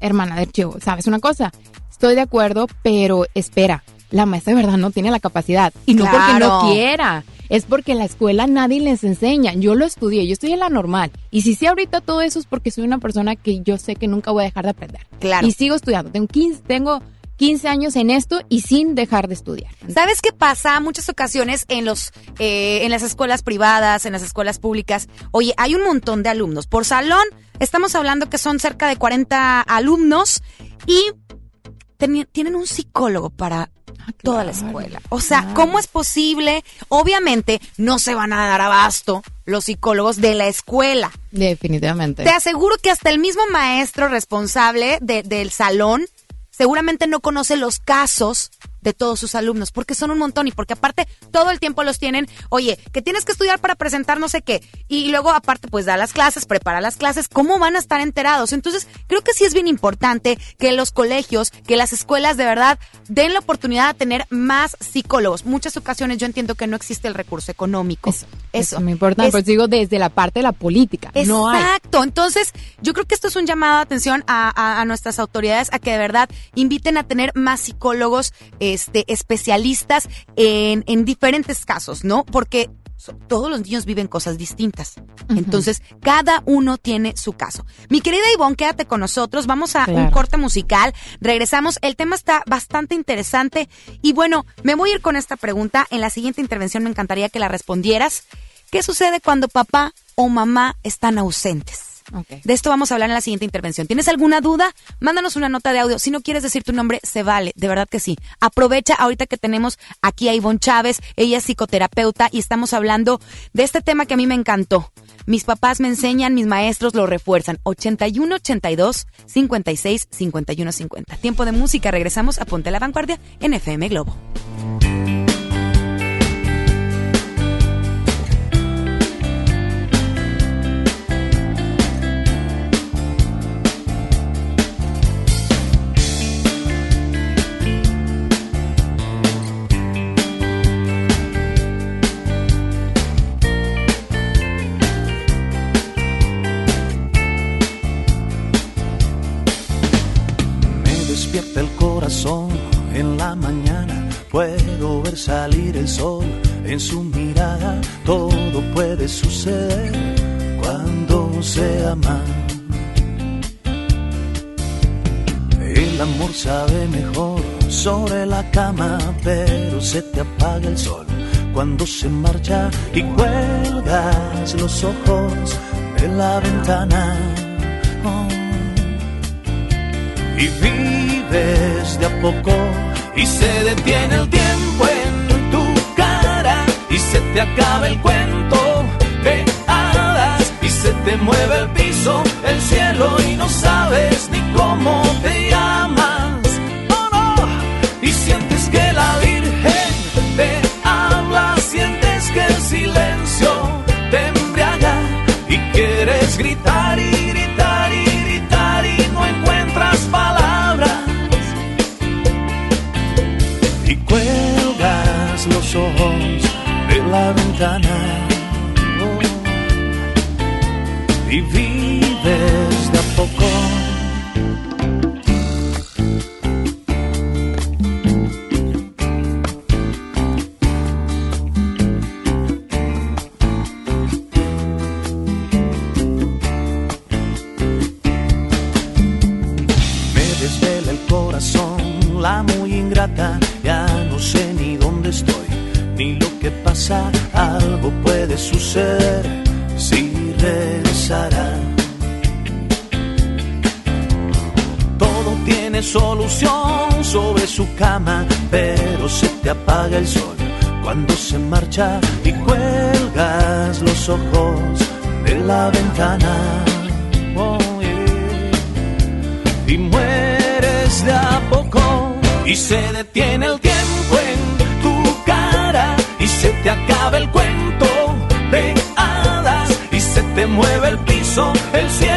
hermana, de hecho, ¿sabes una cosa? Estoy de acuerdo, pero espera, la maestra de verdad no tiene la capacidad. Y no porque Claro. no quiera, es porque en la escuela nadie les enseña. Yo lo estudié, yo estoy en la normal. Y si sé ahorita todo eso es porque soy una persona que yo sé que nunca voy a dejar de aprender. Claro. Y sigo estudiando. Tengo 15, tengo 15 años en esto y sin dejar de estudiar. ¿Sabes qué pasa? Muchas ocasiones en los eh, en las escuelas privadas, en las escuelas públicas, oye, hay un montón de alumnos. Por salón, estamos hablando que son cerca de 40 alumnos y tienen un psicólogo para toda la escuela. O sea, ¿cómo es posible? Obviamente no se van a dar abasto los psicólogos de la escuela. Definitivamente. Te aseguro que hasta el mismo maestro responsable de- del salón seguramente no conoce los casos de todos sus alumnos, porque son un montón y porque aparte todo el tiempo los tienen, oye, que tienes que estudiar para presentar no sé qué, y luego aparte pues da las clases, prepara las clases, ¿cómo van a estar enterados? Entonces creo que sí es bien importante que los colegios, que las escuelas de verdad den la oportunidad de tener más psicólogos. Muchas ocasiones yo entiendo que no existe el recurso económico. Eso, Eso me importa, Es- pues digo desde la parte de la política. No hay. Exacto. Entonces, yo creo que esto es un llamado de atención a, a- a nuestras autoridades a que de verdad inviten a tener más psicólogos este, especialistas en, en diferentes casos, ¿no? Porque todos los niños viven cosas distintas. Entonces, cada uno tiene su caso. Mi querida Ivonne, quédate con nosotros. Vamos a un corte musical. Regresamos. El tema está bastante interesante. Y bueno, me voy a ir con esta pregunta. En la siguiente intervención me encantaría que la respondieras. ¿Qué sucede cuando papá o mamá están ausentes? De esto vamos a hablar en la siguiente intervención. ¿Tienes alguna duda? Mándanos una nota de audio. Si no quieres decir tu nombre, se vale, de verdad que sí. Aprovecha ahorita que tenemos aquí a Ivonne Chávez, ella es psicoterapeuta y estamos hablando de este tema que a mí me encantó. Mis papás me enseñan, mis maestros lo refuerzan. 81 82 56 51 50. Tiempo de música, regresamos a Ponte la Vanguardia en FM Globo. En la mañana, puedo ver salir el sol en su mirada, todo puede suceder cuando se ama. El amor sabe mejor sobre la cama, pero se te apaga el sol cuando se marcha y cuelgas los ojos de la ventana. Oh y vives de a poco y se detiene el tiempo en tu cara y se te acaba el cuento de hadas y se te mueve el piso, el cielo y no sabes ni cómo te llamas. Oh no, y sientes que la Virgen te habla, sientes que el silencio te embriaga y quieres gritar cuelgas los ojos de la ventana y vives de a poco. Pero se te apaga el sol cuando se marcha y cuelgas los ojos de la ventana. Y mueres de a poco y se detiene el tiempo en tu cara y se te acaba el cuento de hadas y se te mueve el piso, el cielo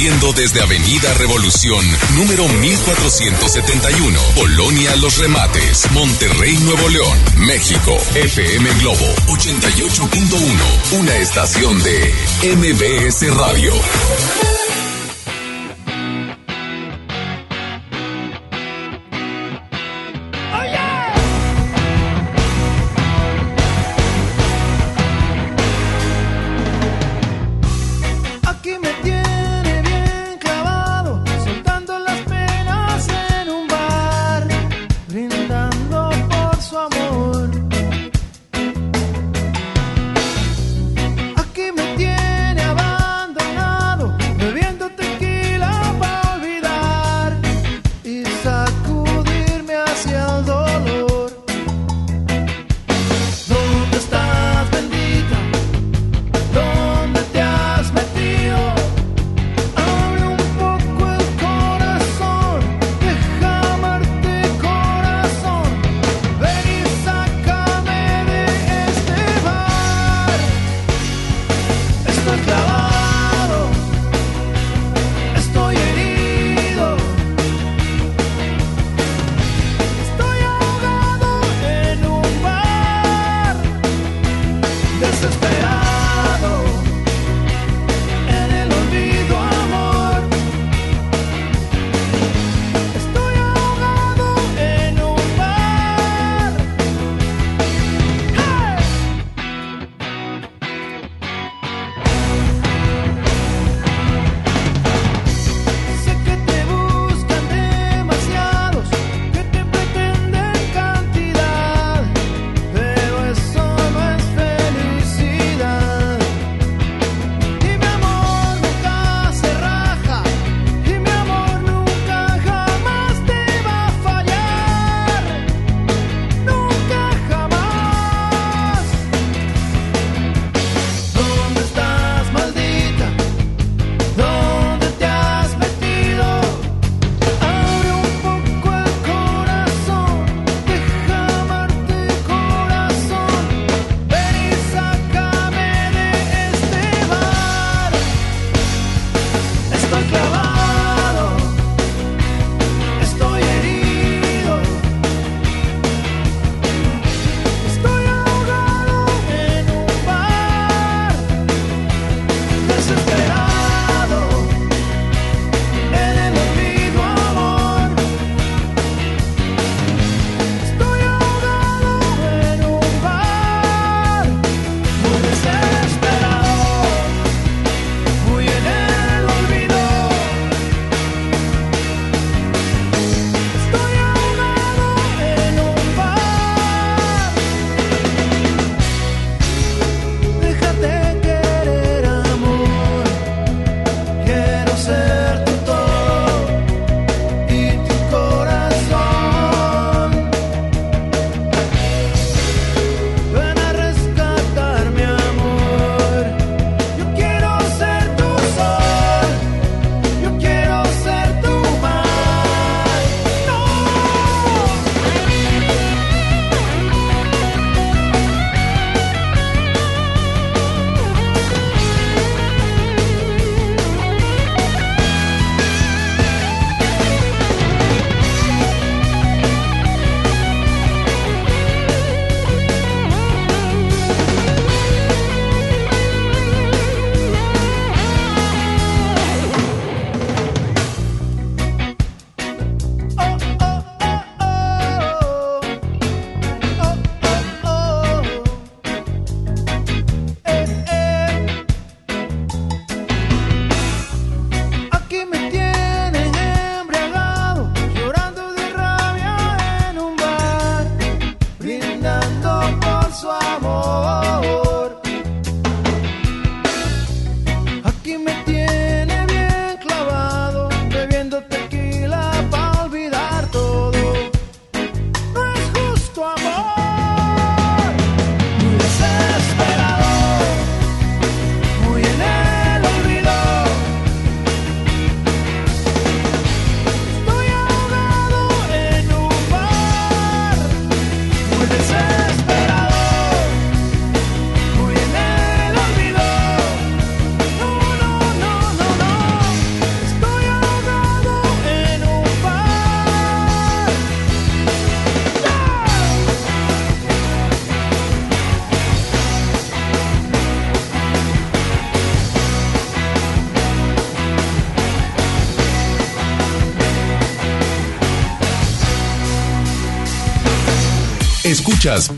desde Avenida Revolución, número 1471, Colonia Los Remates, Monterrey, Nuevo León, México. FM Globo 88.1, una estación de MBS Radio.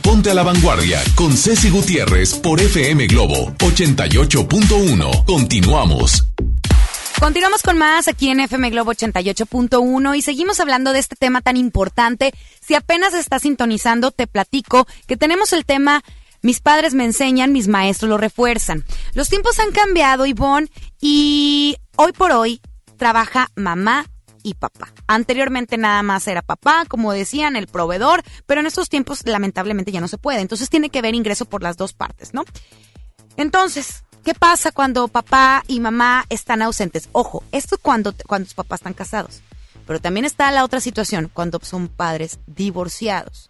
Ponte a la Vanguardia con Ceci Gutiérrez por FM Globo 88.1. Continuamos. Continuamos con más aquí en FM Globo 88.1 y seguimos hablando de este tema tan importante. Si apenas estás sintonizando, te platico que tenemos el tema Mis padres me enseñan, mis maestros lo refuerzan. Los tiempos han cambiado, Ivonne, y hoy por hoy trabaja mamá y papá. Anteriormente nada más era papá, como decían, el proveedor, pero en estos tiempos lamentablemente ya no se puede. Entonces tiene que haber ingreso por las dos partes, ¿no? Entonces, ¿qué pasa cuando papá y mamá están ausentes? Ojo, esto es cuando, cuando tus papás están casados. Pero también está la otra situación, cuando son padres divorciados.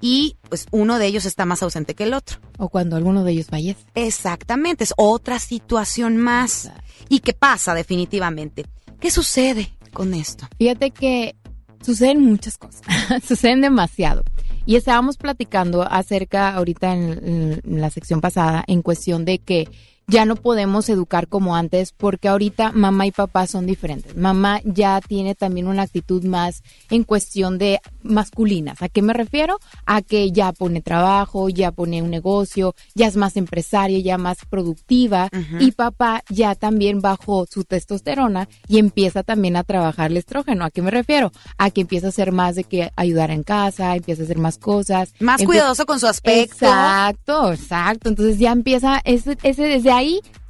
Y pues uno de ellos está más ausente que el otro. O cuando alguno de ellos fallece. Exactamente, es otra situación más. ¿Y qué pasa definitivamente? ¿Qué sucede con esto? Fíjate que suceden muchas cosas, suceden demasiado. Y estábamos platicando acerca ahorita en, en la sección pasada en cuestión de que ya no podemos educar como antes porque ahorita mamá y papá son diferentes. Mamá ya tiene también una actitud más en cuestión de masculinas. ¿A qué me refiero? A que ya pone trabajo, ya pone un negocio, ya es más empresaria, ya más productiva y papá ya también bajó su testosterona y empieza también a trabajar el estrógeno. ¿A qué me refiero? A que empieza a hacer más de que ayudar en casa, empieza a hacer más cosas. Más cuidadoso con su aspecto. Exacto, exacto. Entonces ya empieza, ese, ese desde ahí,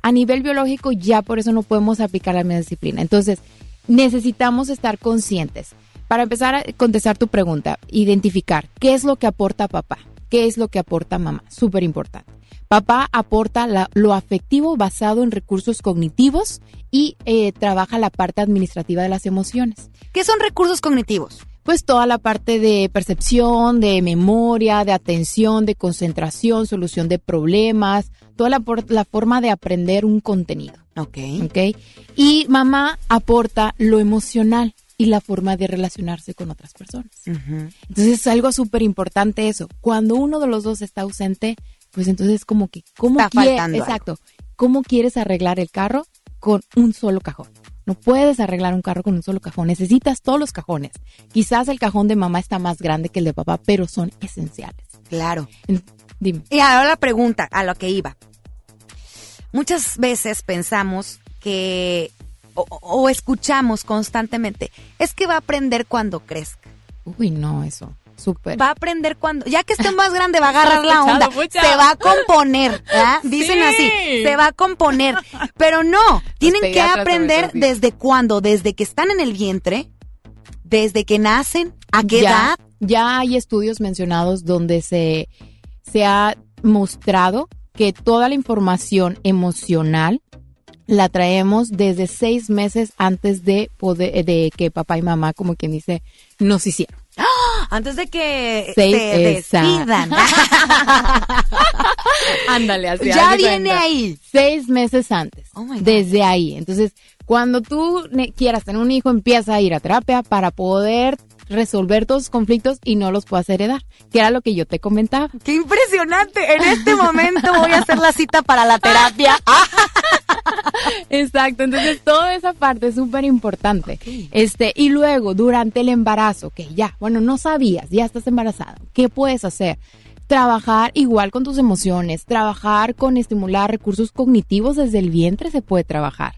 a nivel biológico, ya por eso no podemos aplicar la misma disciplina. Entonces, necesitamos estar conscientes. Para empezar a contestar tu pregunta, identificar qué es lo que aporta papá, qué es lo que aporta mamá, súper importante. Papá aporta lo afectivo basado en recursos cognitivos y eh, trabaja la parte administrativa de las emociones. ¿Qué son recursos cognitivos? Pues toda la parte de percepción, de memoria, de atención, de concentración, solución de problemas, toda la, la forma de aprender un contenido. Ok. ¿Ok? Y mamá aporta lo emocional y la forma de relacionarse con otras personas. Entonces es algo súper importante eso. Cuando uno de los dos está ausente, pues entonces como que, ¿cómo Está. Exacto. ¿Cómo quieres arreglar el carro con un solo cajón? No puedes arreglar un carro con un solo cajón. Necesitas todos los cajones. Quizás el cajón de mamá está más grande que el de papá, pero son esenciales. Claro. Dime. Y ahora la pregunta, a lo que iba. Muchas veces pensamos que, o, o escuchamos constantemente, es que va a aprender cuando crezca. Uy, no, eso. Súper. Va a aprender cuando, ya que esté más grande, va a agarrar la onda. Se va a componer, ¿verdad? Dicen Sí. así, se va a componer. Pero no, tienen que aprender desde cuándo, desde que están en el vientre, desde que nacen, a qué ya, edad. Ya hay estudios mencionados donde se, se ha mostrado que toda la información emocional la traemos desde seis meses antes de poder, de que papá y mamá, como quien dice, nos hicieron. Antes de que se despidan. Ándale, así. Ya viene cuenta. ahí. Seis meses antes. Oh my God. desde ahí. Entonces, cuando tú quieras tener un hijo, empieza a ir a terapia para poder resolver todos los conflictos y no los puedas heredar, que era lo que yo te comentaba. ¡Qué impresionante! En este momento voy a hacer la cita para la terapia. Exacto, entonces toda esa parte es súper importante. Este, y luego, durante el embarazo, que ya, bueno, no sabías, ya estás embarazada, ¿qué puedes hacer? Trabajar igual con tus emociones, trabajar con estimular recursos cognitivos desde el vientre se puede trabajar.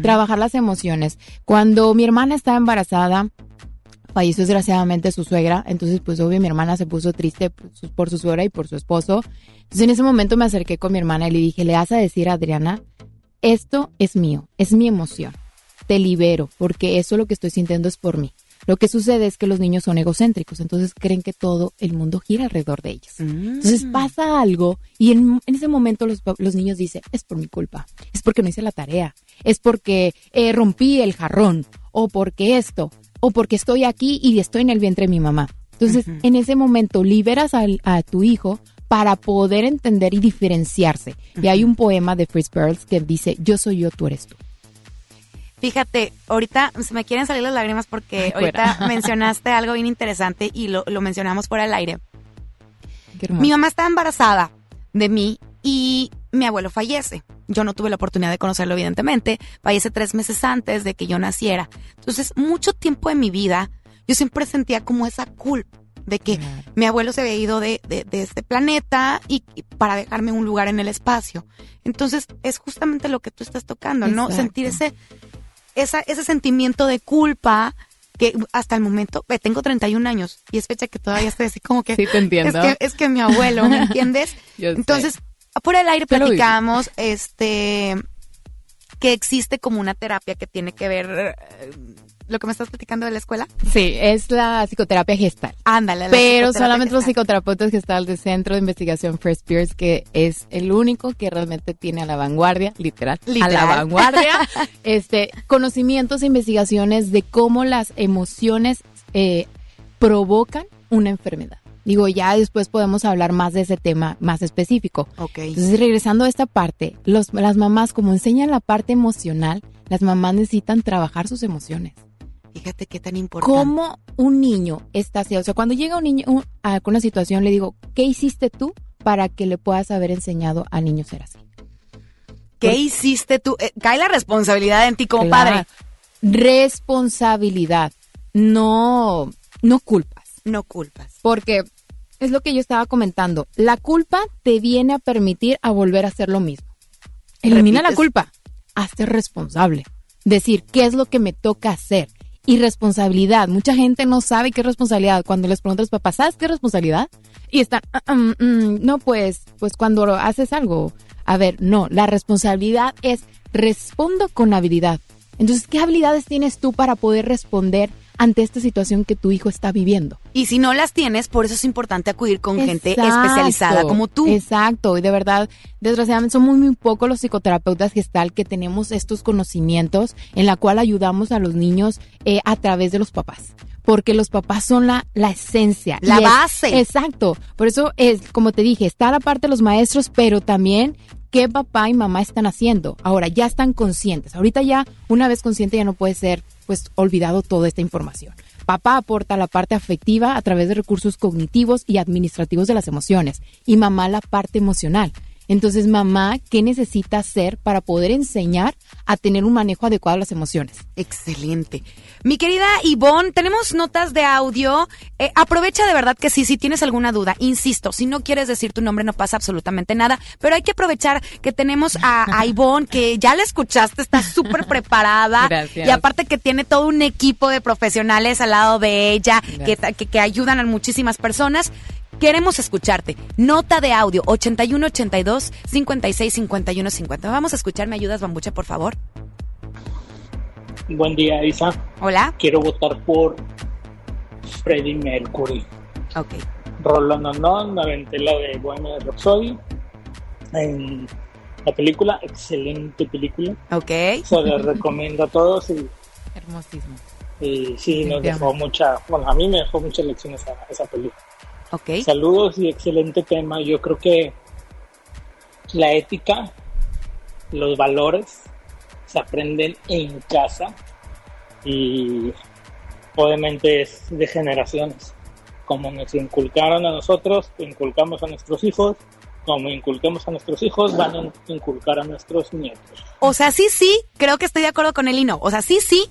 Trabajar las emociones. Cuando mi hermana estaba embarazada, falleció desgraciadamente su suegra, entonces pues obvio mi hermana se puso triste por su, suegra y por su esposo. Entonces en ese momento me acerqué con mi hermana y le dije, le vas a decir a Adriana, esto es mío, es mi emoción, te libero, porque eso lo que estoy sintiendo es por mí. Lo que sucede es que los niños son egocéntricos, entonces creen que todo el mundo gira alrededor de ellos. Entonces pasa algo y en, en ese momento los niños dicen, es por mi culpa, es porque no hice la tarea, es porque eh, rompí el jarrón, o porque esto, o porque estoy aquí y estoy en el vientre de mi mamá. Entonces, en ese momento liberas al- a, tu hijo para poder entender y diferenciarse. Y hay un poema de Fritz Perls que dice, yo soy yo, tú eres tú. Fíjate, ahorita se me quieren salir las lágrimas porque ahorita mencionaste algo bien interesante y lo, lo mencionamos fuera del aire. Mi mamá estaba embarazada de mí y mi abuelo fallece. Yo no tuve la oportunidad de conocerlo, evidentemente. Fallece tres meses antes de que yo naciera. Entonces, mucho tiempo de mi vida, yo siempre sentía como esa culpa. De que mi abuelo se había ido de, de- de este planeta y, y para dejarme un lugar en el espacio. Entonces, es justamente lo que tú estás tocando, ¿no? Sentir ese, esa, ese sentimiento de culpa que hasta el momento, ve, tengo 31 años y es fecha que todavía estoy así como que... Sí, te entiendo. Es que, es que mi abuelo, ¿me entiendes? Sé. Por el aire platicamos, este, que existe como una terapia que tiene que ver, eh, lo que me estás platicando de la escuela. Sí, es la psicoterapia gestal. Ándale. Pero solamente los psicoterapeutas gestal del Centro de Investigación First Spears, que es el único que realmente tiene a la vanguardia, literal, a la vanguardia, este, conocimientos e investigaciones de cómo las emociones eh, provocan una enfermedad. Digo, ya después podemos hablar más de ese tema más específico. Ok. Entonces, regresando a esta parte, los, las mamás, como enseñan la parte emocional, las mamás necesitan trabajar sus emociones. Fíjate qué tan importante. ¿Cómo un niño está así? O sea, cuando llega un niño un- a una situación, le digo, ¿qué hiciste tú para que le puedas haber enseñado al niño ser así? ¿Qué hiciste tú? Eh, cae la responsabilidad en ti como Claro. padre. Responsabilidad, no, no culpas. No culpas. Porque es lo que yo estaba comentando. La culpa te viene a permitir a volver a hacer lo mismo. Elimina la Repites. culpa. Hazte responsable. Decir, ¿qué es lo que me toca hacer? Y responsabilidad. Mucha gente no sabe qué es responsabilidad. Cuando les pregunto a los papás, ¿sabes qué es responsabilidad? Y están, "Ah, mm, mm, no, pues, pues cuando haces algo. A ver, no, la responsabilidad es respondo con habilidad. Entonces, ¿qué habilidades tienes tú para poder responder ante esta situación que tu hijo está viviendo? Y si no las tienes, por eso es importante acudir con gente especializada como tú. Exacto, y de verdad, desgraciadamente son muy, muy pocos los psicoterapeutas gestal que tenemos estos conocimientos en la cual ayudamos a los niños eh, a través de los papás. Porque los papás son la, la esencia. La es- base. exacto. Por eso es, como te dije, está la parte de los maestros, pero también qué papá y mamá están haciendo. Ahora ya están conscientes. Ahorita ya, una vez consciente, ya no puede ser pues olvidado toda esta información. Papá aporta la parte afectiva a través de recursos cognitivos y administrativos de las emociones y mamá la parte emocional. Entonces, mamá, ¿qué necesita hacer para poder enseñar a tener un manejo adecuado de las emociones? Excelente. Mi querida Ivonne, tenemos notas de audio. Eh, aprovecha de verdad que sí, si tienes alguna duda, insisto, si no quieres decir tu nombre no pasa absolutamente nada, pero hay que aprovechar que tenemos a, a Ivonne, que ya la escuchaste, está súper preparada. Gracias. Y aparte que tiene todo un equipo de profesionales al lado de ella, que, que ayudan a muchísimas personas. Queremos escucharte. Nota de audio 8182 56 51 50. Vamos a escuchar, ¿me ayudas, Bambucha, por favor? Buen día, Isa. Hola. Quiero votar por Freddie Mercury. Ok. Rolando No, me aventé la de Bohemian Rhapsody. En la película, excelente película. Ok. Se la recomiendo a todos y, Hermosísimo. y sí, nos dejó mucha, bueno, a mí me dejó muchas lecciones esa, esa película. Ok. Saludos y excelente tema. Yo creo que la ética, los valores se aprenden en casa y obviamente es de generaciones. Como nos inculcaron a nosotros, inculcamos a nuestros hijos, como inculquemos a nuestros hijos, van a inculcar a nuestros nietos. O sea, sí, sí, creo que estoy de acuerdo con el Lino. O sea, sí, sí,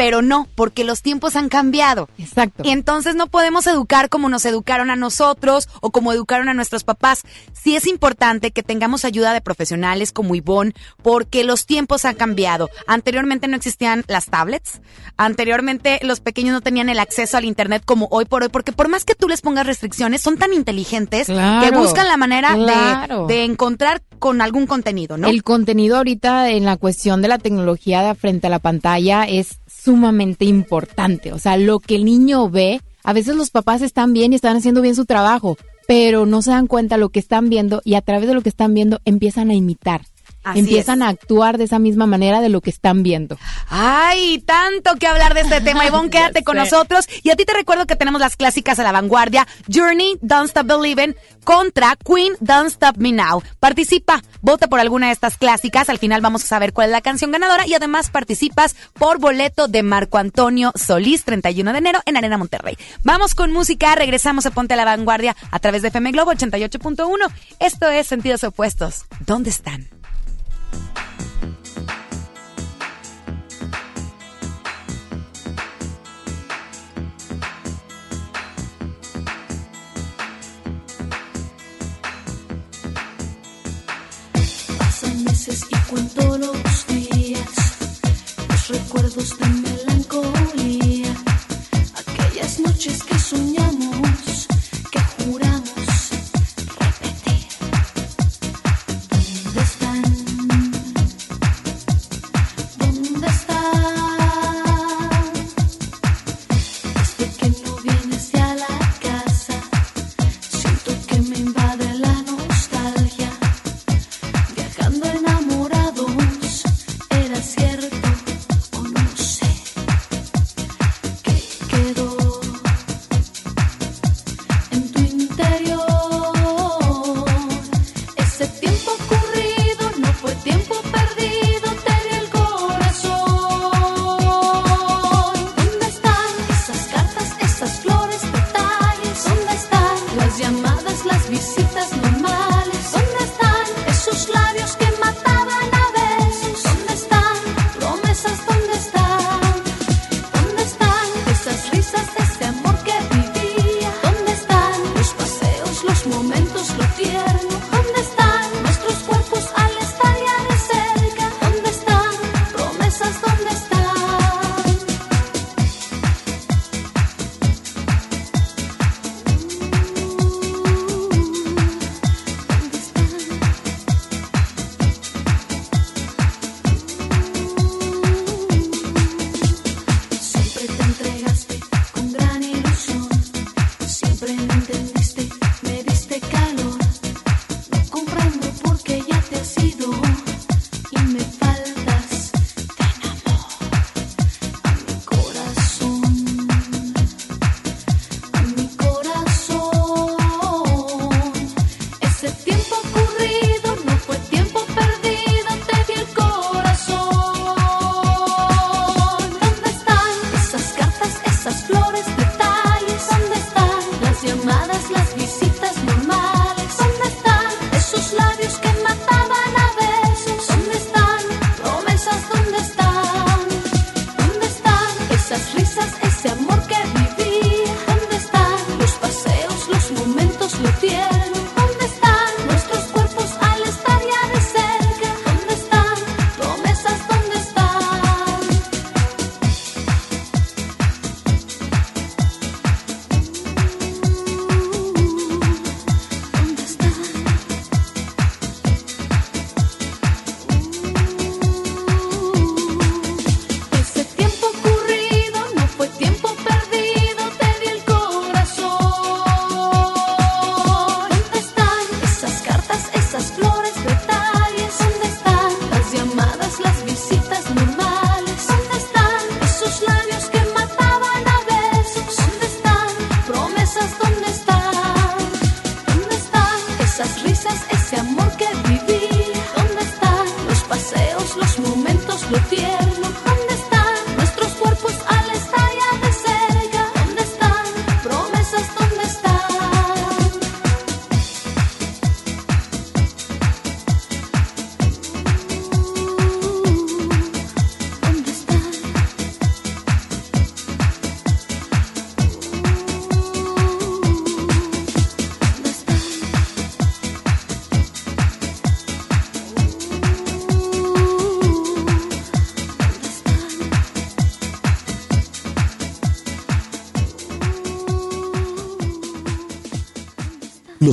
pero no, porque los tiempos han cambiado. Exacto. Y entonces no podemos educar como nos educaron a nosotros o como educaron a nuestros papás. Sí es importante que tengamos ayuda de profesionales como Ivonne, porque los tiempos han cambiado. Anteriormente no existían las tablets, anteriormente los pequeños no tenían el acceso al internet como hoy por hoy, porque por más que tú les pongas restricciones, son tan inteligentes que buscan la manera de, encontrar con algún contenido, ¿no? El contenido ahorita en la cuestión de la tecnología de frente a la pantalla es sumamente importante. O sea, lo que el niño ve, a veces los papás están bien y están haciendo bien su trabajo, pero no se dan cuenta lo que están viendo y a través de lo que están viendo empiezan a imitar. Así empiezan es. a actuar de esa misma manera de lo que están viendo. Ay, tanto que hablar de este tema. Ivonne, quédate con nosotros. Y a ti te recuerdo que tenemos las clásicas a la vanguardia. Journey, Don't Stop Believing, contra Queen, Don't Stop Me Now. Participa, vota por alguna de estas clásicas. Al final vamos a saber cuál es la canción ganadora. Y además participas por boleto de Marco Antonio Solís, 31 de enero en Arena Monterrey. Vamos con música. Regresamos a Ponte a la Vanguardia a través de FM Globo 88.1. Esto es Sentidos Opuestos. ¿Dónde están? Pasan meses y cuentan los días, los recuerdos de melancolía, aquellas noches que soñamos.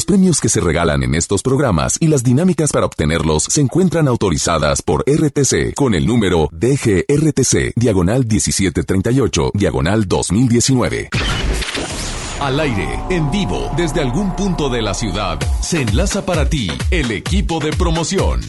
premios que se regalan en estos programas y las dinámicas para obtenerlos se encuentran autorizadas por RTC con el número DGRTC, diagonal 1738, diagonal 2019. Al aire, en vivo, desde algún punto de la ciudad, se enlaza para ti el equipo de promoción.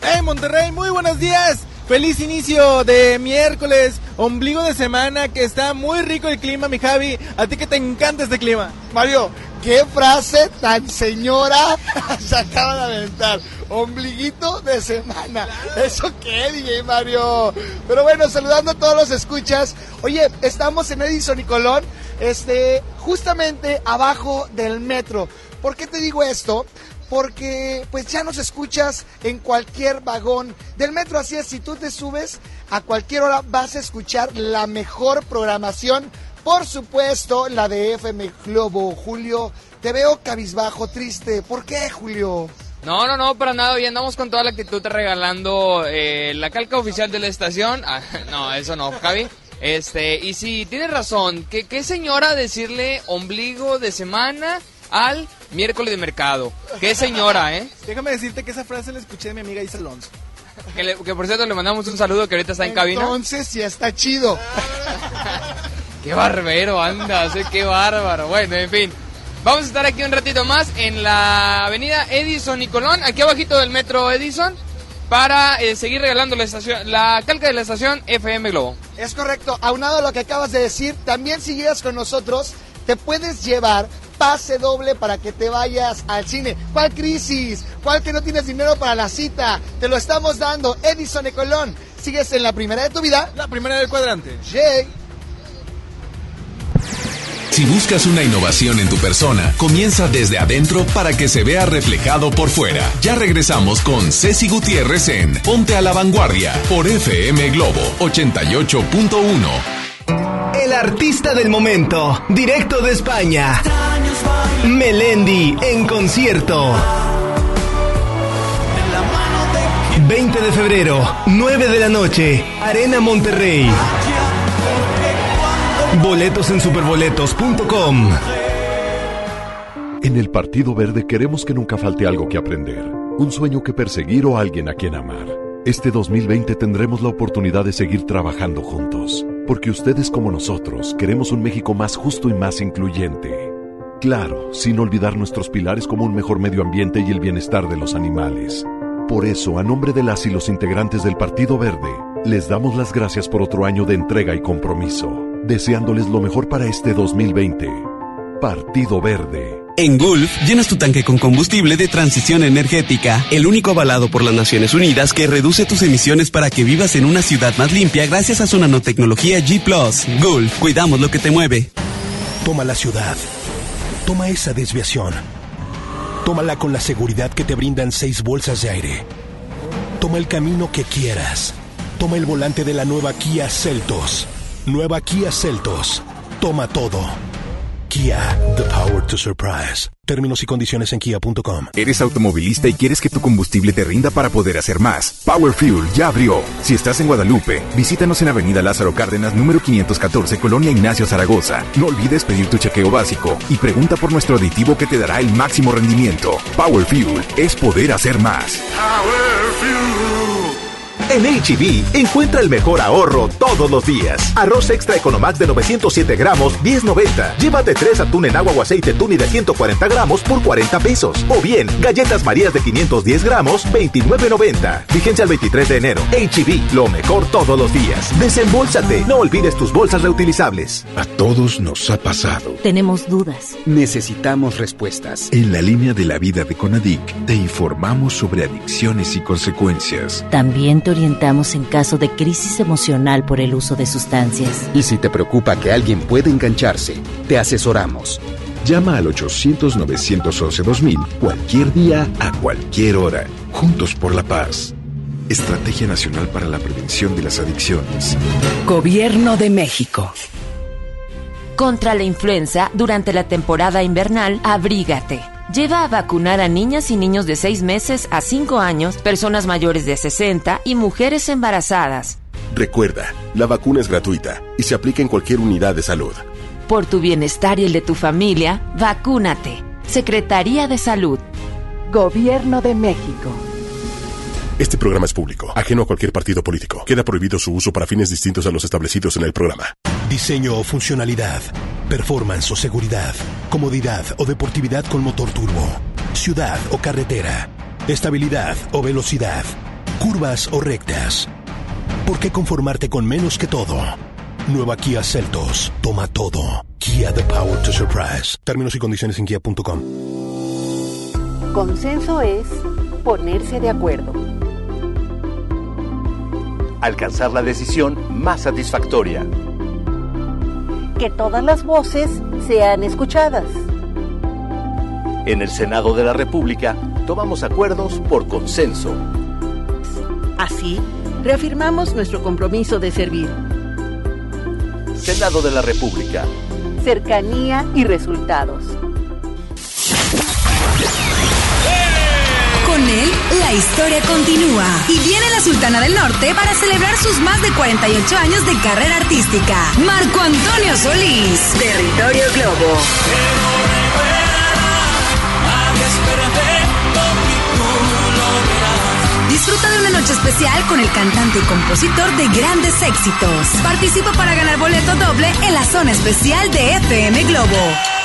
¡Hey Monterrey! ¡Muy buenos días! Feliz inicio de miércoles, ombligo de semana, que está muy rico el clima, mi Javi. A ti que te encanta este clima. Mario, ¿Qué frase tan señora se acaba de aventar? Ombliguito de semana. ¿Eso qué, DJ Mario? Pero bueno, saludando a todos los escuchas. Oye, estamos en Edison y Colón, este, justamente abajo del metro. ¿Por qué te digo esto? porque pues ya nos escuchas en cualquier vagón del metro. Así es, si tú te subes a cualquier hora vas a escuchar la mejor programación por supuesto, la de FM Globo. Julio, te veo cabizbajo, triste. ¿Por qué, Julio? No, no, no, para nada bien. Vamos con toda la actitud regalando eh, la calca oficial de la estación. Ah, no, eso no, Javi. Este, y sí, tienes razón. ¿Qué, señora decirle ombligo de semana al miércoles de mercado? ¿Qué señora, eh? Déjame decirte que esa frase la escuché de mi amiga Isa Alonso. Que, por cierto le mandamos un saludo que ahorita está en cabina. Entonces sí está chido. Qué barbero andas, eh, qué bárbaro. Bueno, en fin. Vamos a estar aquí un ratito más en la avenida Edison y Colón, aquí abajito del metro Edison, para eh, seguir regalando la, estación, la calca de la estación FM Globo. Es correcto. Aunado a lo que acabas de decir, también si llegas con nosotros, te puedes llevar pase doble para que te vayas al cine. ¿Cuál crisis? ¿Cuál que no tienes dinero para la cita? Te lo estamos dando. Edison y Colón. ¿Sigues en la primera de tu vida? La primera del cuadrante. Jay. Si buscas una innovación en tu persona, comienza desde adentro para que se vea reflejado por fuera. Ya regresamos con Ceci Gutiérrez en Ponte a la Vanguardia por FM Globo 88.1. El artista del momento, directo de España. Melendi en concierto. 20 de febrero, 9 de la noche, Arena Monterrey. Boletos en superboletos.com. En el Partido Verde queremos que nunca falte algo que aprender, un sueño que perseguir o alguien a quien amar. Este 2020 tendremos la oportunidad de seguir trabajando juntos, porque ustedes como nosotros queremos un México más justo y más incluyente. Claro, sin olvidar nuestros pilares como un mejor medio ambiente y el bienestar de los animales. Por eso, a nombre de las y los integrantes del Partido Verde, les damos las gracias por otro año de entrega y compromiso, deseándoles lo mejor para este 2020. Partido Verde. En Gulf, llenas tu tanque con combustible de transición energética, el único avalado por las Naciones Unidas que reduce tus emisiones para que vivas en una ciudad más limpia gracias a su nanotecnología G ⁇ Gulf, cuidamos lo que te mueve. Toma la ciudad. Toma esa desviación. Tómala con la seguridad que te brindan seis bolsas de aire. Toma el camino que quieras. Toma el volante de la nueva Kia Celtos. Nueva Kia Celtos. Toma todo. Kia, the power to surprise. Términos y condiciones en kia.com. ¿Eres automovilista y quieres que tu combustible te rinda para poder hacer más? Power Fuel ya abrió. Si estás en Guadalupe, visítanos en Avenida Lázaro Cárdenas, número 514, Colonia Ignacio Zaragoza. No olvides pedir tu chequeo básico y pregunta por nuestro aditivo que te dará el máximo rendimiento. Power Fuel es poder hacer más. En HB, encuentra el mejor ahorro todos los días. Arroz extra Economax de 907 gramos, 10.90. Llévate 3 atún en agua o aceite tuni de 140 gramos por 40 pesos. O bien, galletas marías de 510 gramos, 29.90. Vigencia el 23 de enero. HB, lo mejor todos los días. Desembolsate. No olvides tus bolsas reutilizables. A todos nos ha pasado. Tenemos dudas. Necesitamos respuestas. En la línea de la vida de Conadic te informamos sobre adicciones y consecuencias. También te orientamos en caso de crisis emocional por el uso de sustancias. Y si te preocupa que alguien pueda engancharse, te asesoramos. Llama al 800-911-2000 cualquier día, a cualquier hora. Juntos por la paz. Estrategia Nacional para la Prevención de las Adicciones. Gobierno de México. Contra la influenza, durante la temporada invernal, abrígate. Lleva a vacunar a niñas y niños de 6 meses a 5 años, personas mayores de 60 y mujeres embarazadas. Recuerda, la vacuna es gratuita y se aplica en cualquier unidad de salud. Por tu bienestar y el de tu familia, vacúnate. Secretaría de Salud. Gobierno de México. Este programa es público, ajeno a cualquier partido político. Queda prohibido su uso para fines distintos a los establecidos en el programa. Diseño o funcionalidad, performance o seguridad, comodidad o deportividad con motor turbo, ciudad o carretera, estabilidad o velocidad, curvas o rectas. ¿Por qué conformarte con menos que todo? Nueva Kia Celtos, toma todo. Kia the power to surprise. Términos y condiciones en kia.com. Consenso es ponerse de acuerdo. Alcanzar la decisión más satisfactoria. Que todas las voces sean escuchadas. En el Senado de la República tomamos acuerdos por consenso. Así, reafirmamos nuestro compromiso de servir. Senado de la República. Cercanía y resultados. Él, la historia continúa. Y viene la Sultana del Norte para celebrar sus más de 48 años de carrera artística. Marco Antonio Solís. Territorio Globo. Disfruta de una noche especial con el cantante y compositor de grandes éxitos. Participa para ganar boleto doble en la zona especial de FM Globo.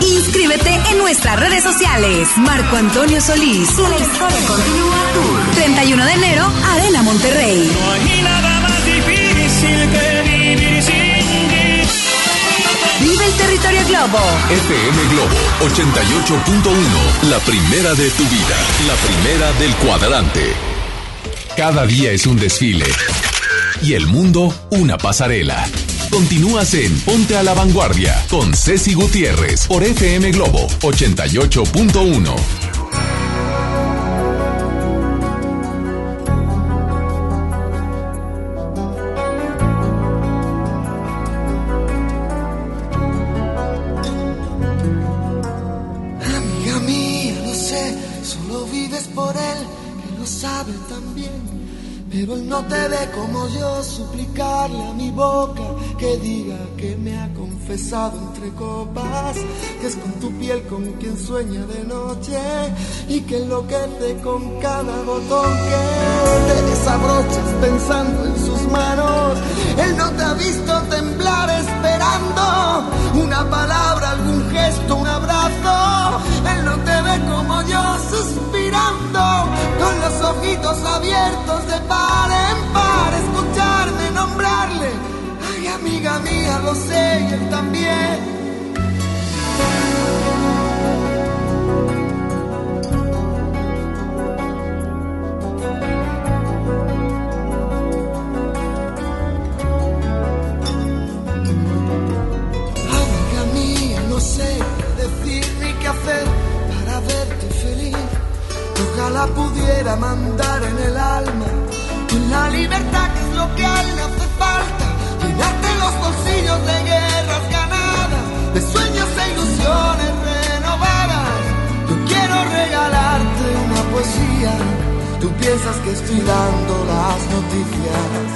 Inscríbete en nuestras redes sociales. Marco Antonio Solís. La historia continúa Tour. 31 de enero, Arena Monterrey. No hay nada más difícil que vivir sin ti. Vive el territorio Globo. FM Globo 88.1, la primera de tu vida, la primera del cuadrante. Cada día es un desfile y el mundo una pasarela. Continúas en Ponte a la Vanguardia con Ceci Gutiérrez por FM Globo 88.1. no te ve como yo, suplicarle a mi boca que diga que me ha confesado entre copas, que es con tu piel con quien sueña de noche y que enloquece con cada botón que te desabrochas pensando en sus manos. Él no te ha visto temblar esperando una palabra, algún gesto, un abrazo. Él no te ve como yo suspirando con los ojitos abiertos de par en par, escucharme nombrarle. Ay, amiga mía, lo sé él también. Amiga mía, no sé qué decir ni qué hacer para verte feliz. Ojalá pudiera mandar en el alma con la libertad que es lo que a él le hace falta. Llenarte los bolsillos de guerras ganadas, de sueños e ilusiones renovadas. Yo quiero regalarte una poesía. Tú piensas que estoy dando las noticias.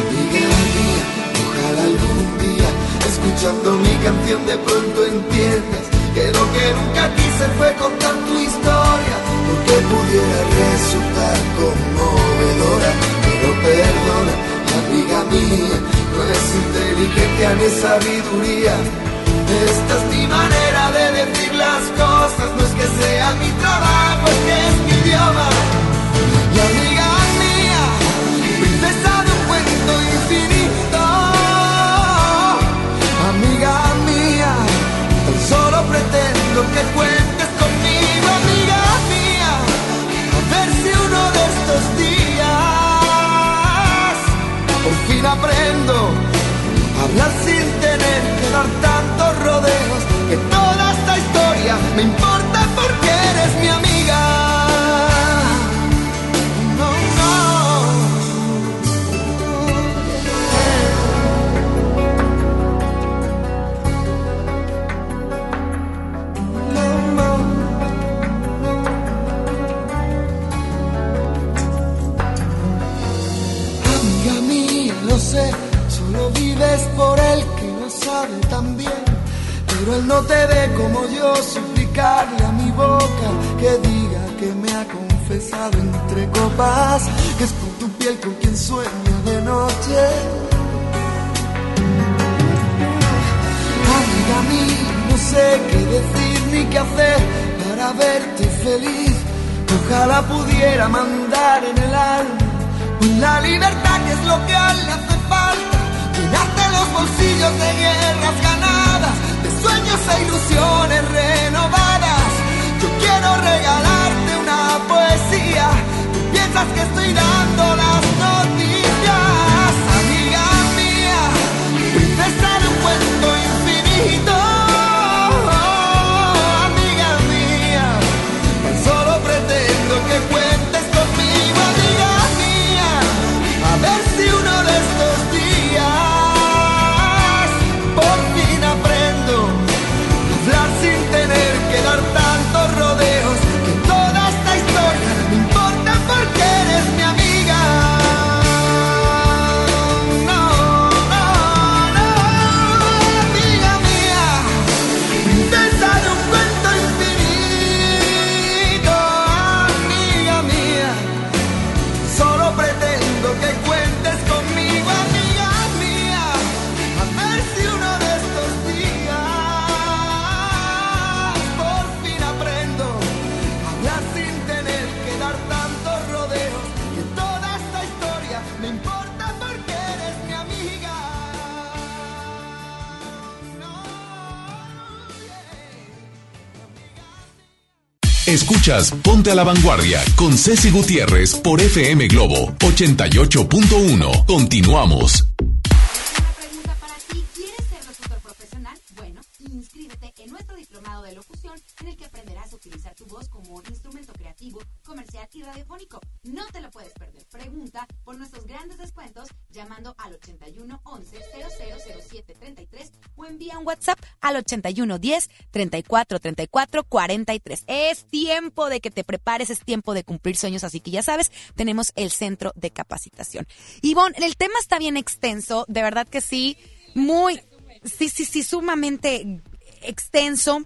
Amiga mía, ojalá algún día, escuchando mi canción, de pronto entiendas que lo que nunca quise fue contar tu historia, porque pudiera resultar conmovedora, pero perdona, amiga mía, no es inteligencia ni sabiduría. Esta es mi manera de decir las cosas, no es que sea mi trabajo, es que es mi idioma. Y amiga mía, princesa de un cuento infinito, amiga mía, tan solo pretendo que cuentes fin aprendo a hablar sin tener que dar tantos rodeos, que toda esta historia me importa porque eres mi amiga. Vives por él que lo sabe también. Pero él no te ve como yo, suplicarle a mi boca que diga que me ha confesado entre copas, que es con tu piel con quien sueña de noche. Amiga mía, no sé qué decir ni qué hacer para verte feliz. Ojalá pudiera mandar en el alma la libertad que es lo que a él le hace falta. Llenarte los bolsillos de guerras ganadas, de sueños e ilusiones renovadas. Yo quiero regalarte una poesía. Tú piensas que estoy dando Ponte a la Vanguardia con Ceci Gutiérrez por FM Globo 88.1. Continuamos. pregunta para ti, ¿quieres ser locutor profesional? Bueno, inscríbete en nuestro diplomado de locución en el que aprenderás a utilizar tu voz como instrumento creativo, comercial y radiofónico. No te lo puedes perder. Pregunta por nuestros grandes descuentos llamando al 81 11 0007 33 envía un WhatsApp al 81 10 34 34 43. Es tiempo de que te prepares, es tiempo de cumplir sueños, así que ya sabes, tenemos el centro de capacitación. Ivonne, el tema está bien extenso, de verdad que sí, muy, sí, sí, sí, sumamente extenso,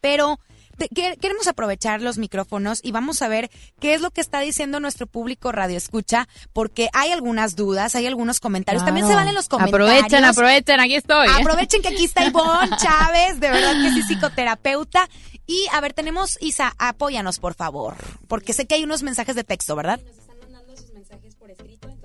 pero te- que- queremos aprovechar los micrófonos y vamos a ver qué es lo que está diciendo nuestro público radio escucha, porque hay algunas dudas, hay algunos comentarios. También se valen los comentarios. Aprovechen, aprovechen, aquí estoy. Aprovechen que aquí está Ivonne Chávez, de verdad que sí, psicoterapeuta. Y a ver, tenemos, Isa, apóyanos, por favor, porque sé que hay unos mensajes de texto, ¿verdad? para que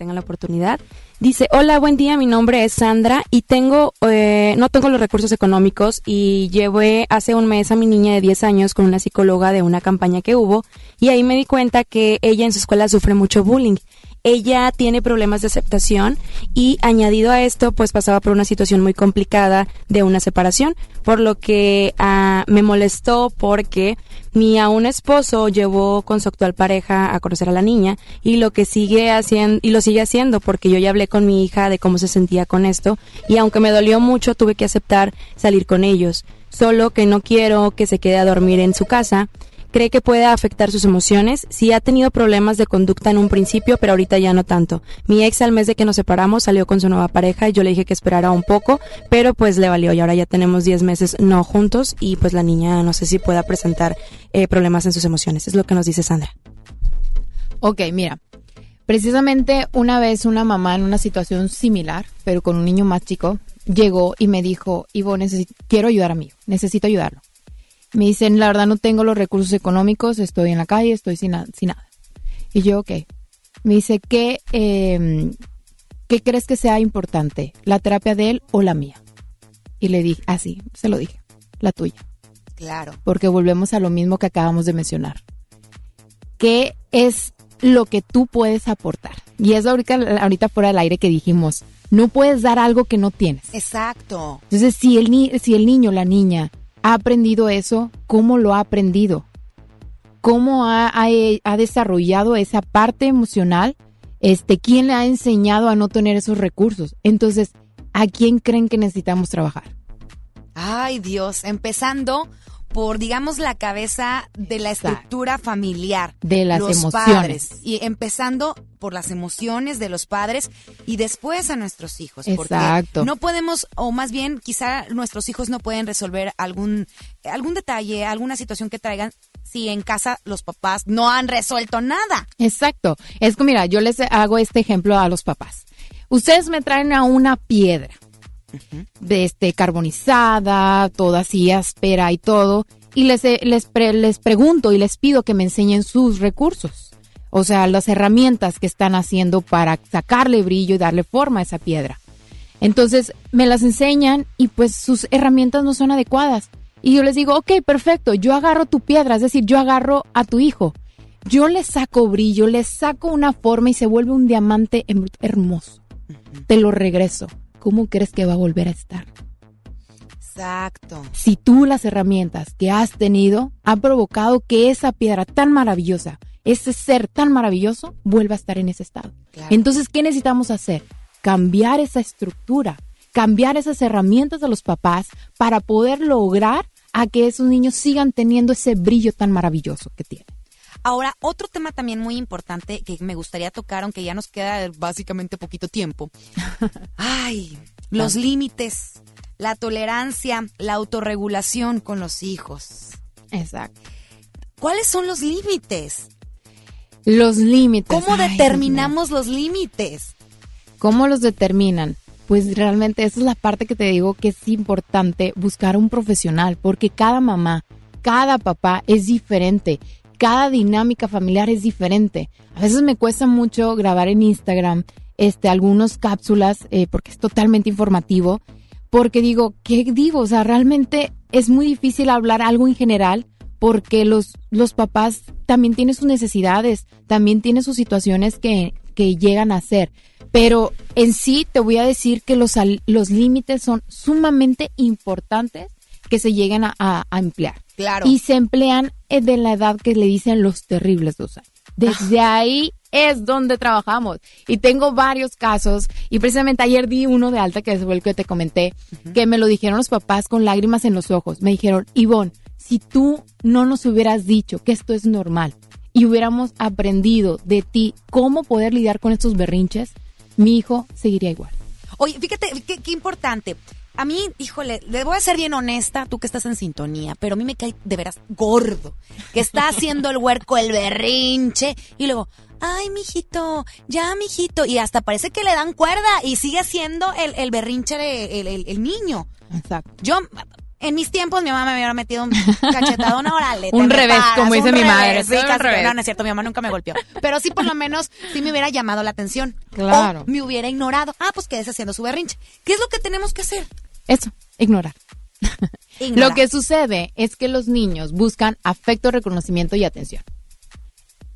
tengan la oportunidad. Dice, hola, buen día, mi nombre es Sandra y tengo, eh, no tengo los recursos económicos y llevé hace un mes a mi niña de 10 años con una psicóloga de una campaña que hubo y ahí me di cuenta que ella en su escuela sufre mucho bullying. Ella tiene problemas de aceptación y añadido a esto, pues pasaba por una situación muy complicada de una separación, por lo que ah, me molestó porque mi aún esposo llevó con su actual pareja a conocer a la niña y lo que sigue haciendo y lo sigue haciendo porque yo ya hablé con mi hija de cómo se sentía con esto y aunque me dolió mucho tuve que aceptar salir con ellos, solo que no quiero que se quede a dormir en su casa cree que puede afectar sus emociones. Sí ha tenido problemas de conducta en un principio, pero ahorita ya no tanto. Mi ex al mes de que nos separamos salió con su nueva pareja y yo le dije que esperara un poco, pero pues le valió y ahora ya tenemos 10 meses no juntos y pues la niña no sé si pueda presentar eh, problemas en sus emociones. Es lo que nos dice Sandra. Ok, mira. Precisamente una vez una mamá en una situación similar, pero con un niño más chico, llegó y me dijo, Ivo, quiero ayudar a mi hijo, necesito ayudarlo. Me dicen, la verdad no tengo los recursos económicos, estoy en la calle, estoy sin, na- sin nada. Y yo, ok. Me dice, ¿qué, eh, ¿qué crees que sea importante? ¿La terapia de él o la mía? Y le dije, así, se lo dije, la tuya. Claro. Porque volvemos a lo mismo que acabamos de mencionar. ¿Qué es lo que tú puedes aportar? Y es ahorita, ahorita fuera del aire que dijimos, no puedes dar algo que no tienes. Exacto. Entonces, si el, ni si el niño, la niña, ha aprendido eso, ¿cómo lo ha aprendido? ¿Cómo ha, ha- ha desarrollado esa parte emocional? Este, ¿Quién le ha enseñado a no tener esos recursos? Entonces, ¿a quién creen que necesitamos trabajar? Ay, Dios, empezando por, digamos, la cabeza de la estructura familiar. De las los emociones. padres. Y empezando por las emociones de los padres y después a nuestros hijos. Porque Exacto. no podemos, o más bien, quizá nuestros hijos no pueden resolver algún, algún detalle, alguna situación que traigan si en casa los papás no han resuelto nada. Exacto. Es que mira, yo les hago este ejemplo a los papás. Ustedes me traen a una piedra de este carbonizada, toda así áspera y todo, y les eh, les pre- les pregunto y les pido que me enseñen sus recursos. O sea, las herramientas que están haciendo para sacarle brillo y darle forma a esa piedra. Entonces, me las enseñan y pues sus herramientas no son adecuadas. Y yo les digo, ok, perfecto, yo agarro tu piedra, es decir, yo agarro a tu hijo. Yo le saco brillo, le saco una forma y se vuelve un diamante hermoso. Te lo regreso. ¿Cómo crees que va a volver a estar? Exacto. Si tú las herramientas que has tenido han provocado que esa piedra tan maravillosa, ese ser tan maravilloso, vuelva a estar en ese estado. Entonces, ¿qué necesitamos hacer? Cambiar esa estructura, cambiar esas herramientas de los papás para poder lograr a que esos niños sigan teniendo ese brillo tan maravilloso que tienen. Ahora, otro tema también muy importante que me gustaría tocar, aunque ya nos queda básicamente poquito tiempo. Ay, los límites, la tolerancia, la autorregulación con los hijos. Exacto. ¿Cuáles son los límites? Los límites. ¿Cómo Ay, determinamos los límites? ¿Cómo los determinan? Pues realmente esa es la parte que te digo que es importante buscar un profesional, porque cada mamá, cada papá es diferente, cada dinámica familiar es diferente. A veces me cuesta mucho grabar en Instagram este, algunas cápsulas eh, porque es totalmente informativo, porque digo, ¿qué digo? O sea, realmente es muy difícil hablar algo en general porque los, los papás también tienen sus necesidades, también tienen sus situaciones que, que llegan a ser. Pero en sí te voy a decir que los, los límites son sumamente importantes que se lleguen a, a, emplear. Claro. Y se emplean eh, de la edad que le dicen los terribles dos años. Desde ah. ahí es donde trabajamos. Y tengo varios casos. Y precisamente ayer di uno de alta, que es el que te comenté, que me lo dijeron los papás con lágrimas en los ojos. Me dijeron, Ivonne, si tú no nos hubieras dicho que esto es normal y hubiéramos aprendido de ti cómo poder lidiar con estos berrinches, mi hijo seguiría igual. Oye, fíjate, qué, importante. A mí, híjole, le voy a ser bien honesta, tú que estás en sintonía, pero a mí me cae de veras gordo, que está haciendo el huerco el berrinche y luego, ay, mijito, ya, mijito, y hasta parece que le dan cuerda y sigue haciendo el, el berrinche de, el, niño. Exacto. Yo, en mis tiempos mi mamá me había metido un cachetadón oral. un revés, como dice mi madre. Sí, no, no es cierto, mi mamá nunca me golpeó. Pero sí, por lo menos, sí me hubiera llamado la atención. Claro. O me hubiera ignorado. Ah, pues quedes haciendo su berrinche. ¿Qué es lo que tenemos que hacer? Eso, ignorar. Lo que sucede es que los niños buscan afecto, reconocimiento y atención.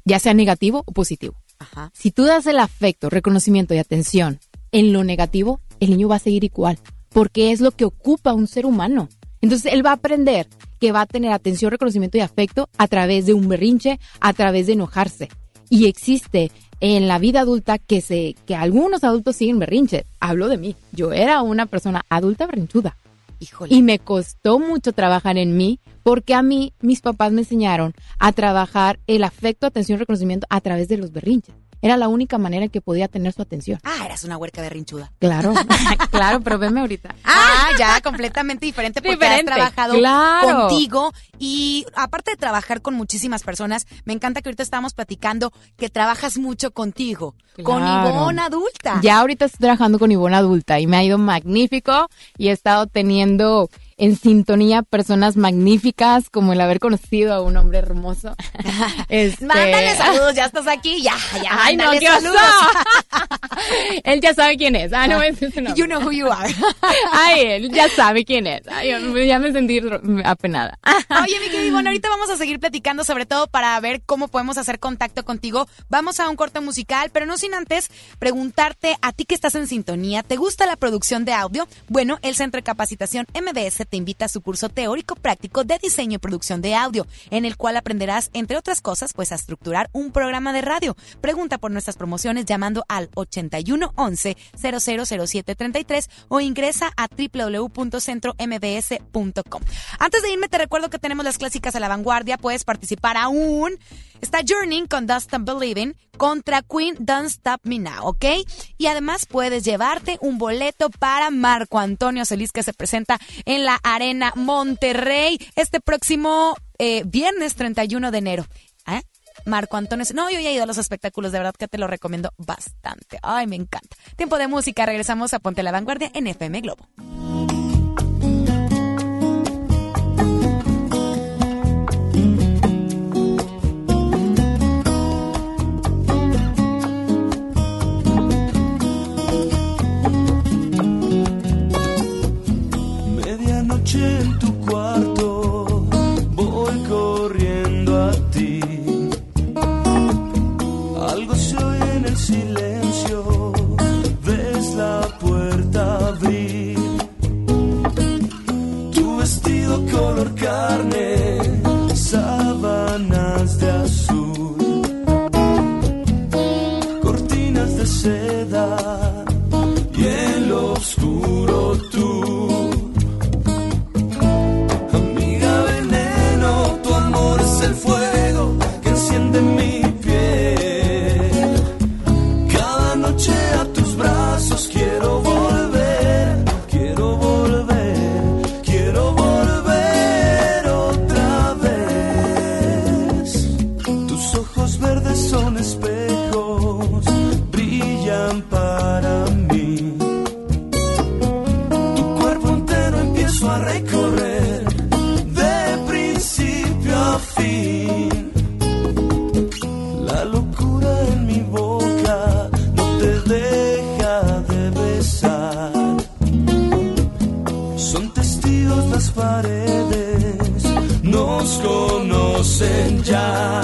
Ya sea negativo o positivo. Ajá. Si tú das el afecto, reconocimiento y atención en lo negativo, el niño va a seguir igual, porque es lo que ocupa un ser humano. Entonces él va a aprender que va a tener atención, reconocimiento y afecto a través de un berrinche, a través de enojarse. Y existe en la vida adulta que se que algunos adultos siguen berrinche. Hablo de mí. Yo era una persona adulta berrinchuda. Híjole. Y me costó mucho trabajar en mí porque a mí mis papás me enseñaron a trabajar el afecto, atención, reconocimiento a través de los berrinches. Era la única manera en que podía tener su atención. Ah, eras una huerca berrinchuda. Claro, claro, pero venme ahorita. Ah, ya, completamente diferente porque diferente. has trabajado contigo y aparte de trabajar con muchísimas personas, me encanta que ahorita estamos platicando que trabajas mucho contigo, con Ivonne adulta. Ya ahorita estoy trabajando con Ivonne adulta y me ha ido magnífico y he estado teniendo en sintonía personas magníficas como el haber conocido a un hombre hermoso. este... Mándale saludos, ya estás aquí, ya, ya. Ay, no, qué saludos. él ya sabe quién es. Ah, no es You know who you are. Ay, él ya sabe quién es. Ay, ya me sentí apenada. Oye, mi querido, bueno, ahorita vamos a seguir platicando sobre todo para ver cómo podemos hacer contacto contigo. Vamos a un corte musical, pero no sin antes preguntarte a ti que estás en sintonía, ¿te gusta la producción de audio? Bueno, el Centro de Capacitación Te invita a su curso teórico práctico de diseño y producción de audio, en el cual aprenderás, entre otras cosas, pues a estructurar un programa de radio. Pregunta por nuestras promociones llamando al 8111 000733 o ingresa a www.centrombs.com. Antes de irme te recuerdo que tenemos las clásicas a la vanguardia, puedes participar aún. Está Journey con Dust and Believing contra Queen Don't Stop Me Now, ¿ok? Y además puedes llevarte un boleto para Marco Antonio Celis que se presenta en la Arena Monterrey este próximo eh, viernes 31 de enero. ¿Eh? Marco Antonio. No, yo ya he ido a los espectáculos, de verdad que te lo recomiendo bastante. Ay, me encanta. Tiempo de música, regresamos a Ponte la Vanguardia en FM Globo. En tu cuarto, voy corriendo a ti. Algo se oye en el silencio, ves la puerta abrir. Tu vestido color carne, sábanas de azul, cortinas de seda y en lo oscuro tú. La locura en mi boca no te deja de besar. Son testigos las paredes, nos conocen. ya.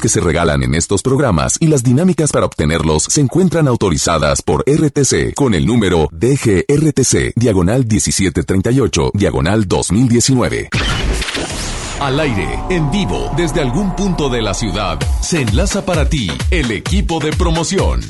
Que se regalan en estos programas y las dinámicas para obtenerlos se encuentran autorizadas por RTC con el número DGRTC, diagonal 1738, diagonal 2019. Al aire, en vivo, desde algún punto de la ciudad, se enlaza para ti el equipo de promoción.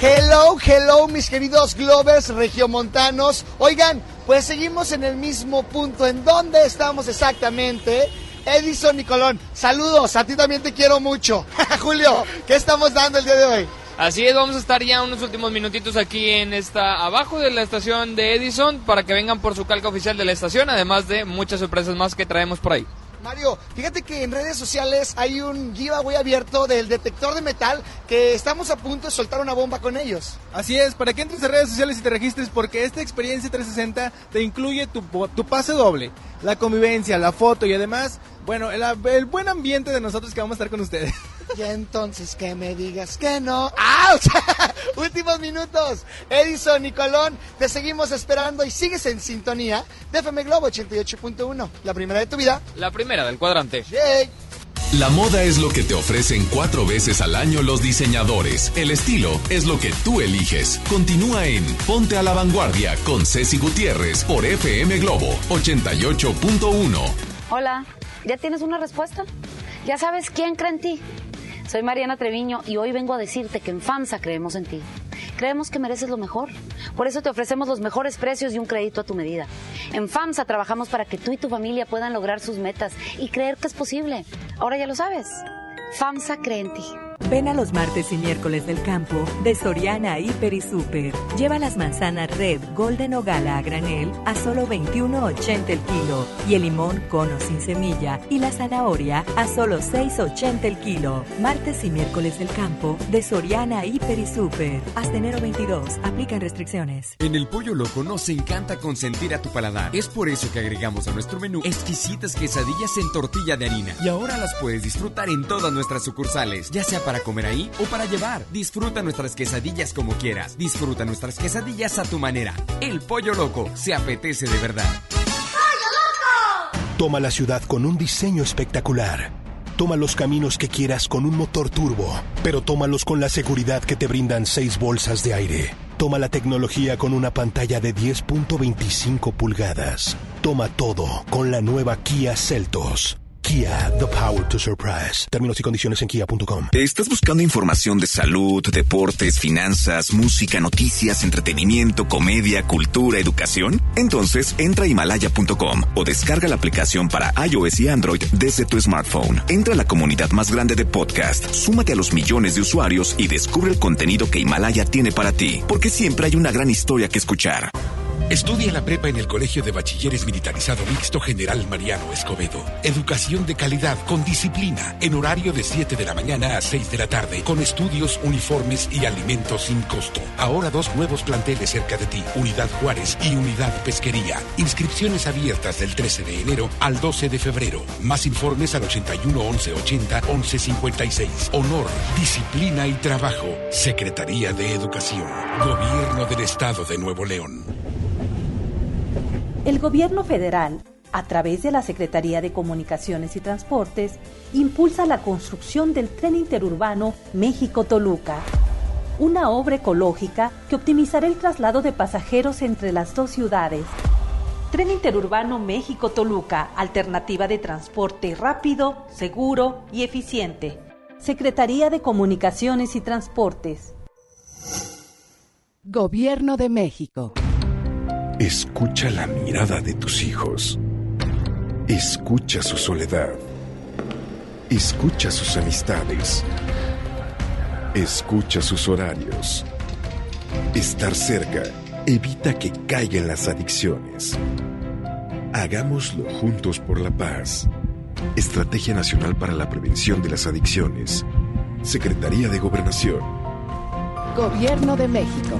Hello, hello, mis queridos Glovers regiomontanos. Oigan, pues seguimos en el mismo punto. ¿En dónde estamos exactamente? Edison y Colón. Saludos, a ti también te quiero mucho. Julio, ¿qué estamos dando el día de hoy? Así es, vamos a estar ya unos últimos minutitos aquí en esta, abajo de la estación de Edison, para que vengan por su calca oficial de la estación, además de muchas sorpresas más que traemos por ahí. Mario, fíjate que en redes sociales hay un giveaway abierto del detector de metal que estamos a punto de soltar una bomba con ellos. Así es, para que entres a redes sociales y te registres porque esta experiencia 360 te incluye tu, tu pase doble, la convivencia, la foto y además, bueno, el, el buen ambiente de nosotros que vamos a estar con ustedes. Y entonces que me digas que no. ¡Auch! Últimos minutos. Edison y Colón, te seguimos esperando y sigues en sintonía de FM Globo 88.1. La primera de tu vida. La primera del cuadrante. Yay. La moda es lo que te ofrecen cuatro veces al año los diseñadores. El estilo es lo que tú eliges. Continúa en Ponte a la Vanguardia con Ceci Gutiérrez por FM Globo 88.1. Hola, ¿ya tienes una respuesta? ¿Ya sabes quién cree en ti? Soy Mariana Treviño y hoy vengo a decirte que en FAMSA creemos en ti. Creemos que mereces lo mejor. Por eso te ofrecemos los mejores precios y un crédito a tu medida. En FAMSA trabajamos para que tú y tu familia puedan lograr sus metas y creer que es posible. Ahora ya lo sabes. FAMSA cree en ti. Ven a los martes y miércoles del campo de Soriana Hiper y Super. Lleva las manzanas Red, Golden o Gala a granel a solo 21.80 el kilo y el limón cono sin semilla y la zanahoria a solo 6.80 el kilo. Martes y miércoles del campo de Soriana Hiper y Super. Hasta enero 22. Aplican restricciones. En el Pollo Loco nos encanta consentir a tu paladar. Es por eso que agregamos a nuestro menú exquisitas quesadillas en tortilla de harina. Y ahora las puedes disfrutar en todas nuestras sucursales, ya sea para comer ahí o para llevar. Disfruta nuestras quesadillas como quieras. Disfruta nuestras quesadillas a tu manera. El Pollo Loco se apetece de verdad. Toma la ciudad con un diseño espectacular. Toma los caminos que quieras con un motor turbo, pero tómalos con la seguridad que te brindan seis bolsas de aire. Toma la tecnología con una pantalla de 10.25 pulgadas. Toma todo con la nueva Kia Celtos. Kia, the power to surprise. Términos y condiciones en kia.com. ¿Estás buscando información de salud, deportes, finanzas, música, noticias, entretenimiento, comedia, cultura, educación? Entonces entra a himalaya.com o descarga la aplicación para iOS y Android desde tu smartphone. Entra a la comunidad más grande de podcast, súmate a los millones de usuarios y descubre el contenido que Himalaya tiene para ti, porque siempre hay una gran historia que escuchar. Estudia la prepa en el Colegio de Bachilleres Militarizado Mixto General Mariano Escobedo. Educación de calidad con disciplina en horario de 7 de la mañana a 6 de la tarde con estudios, uniformes y alimentos sin costo. Ahora dos nuevos planteles cerca de ti, Unidad Juárez y Unidad Pesquería. Inscripciones abiertas del 13 de enero al 12 de febrero. Más informes al 81 11 80 11 56. Honor, disciplina y trabajo. Secretaría de Educación. Gobierno del Estado de Nuevo León. El gobierno federal, a través de la Secretaría de Comunicaciones y Transportes, impulsa la construcción del tren interurbano México-Toluca, una obra ecológica que optimizará el traslado de pasajeros entre las dos ciudades. Tren interurbano México-Toluca, alternativa de transporte rápido, seguro y eficiente. Secretaría de Comunicaciones y Transportes. Gobierno de México. Escucha la mirada de tus hijos. Escucha su soledad. Escucha sus amistades. Escucha sus horarios. Estar cerca evita que caigan las adicciones. Hagámoslo juntos por la paz. Estrategia Nacional para la Prevención de las Adicciones. Secretaría de Gobernación. Gobierno de México.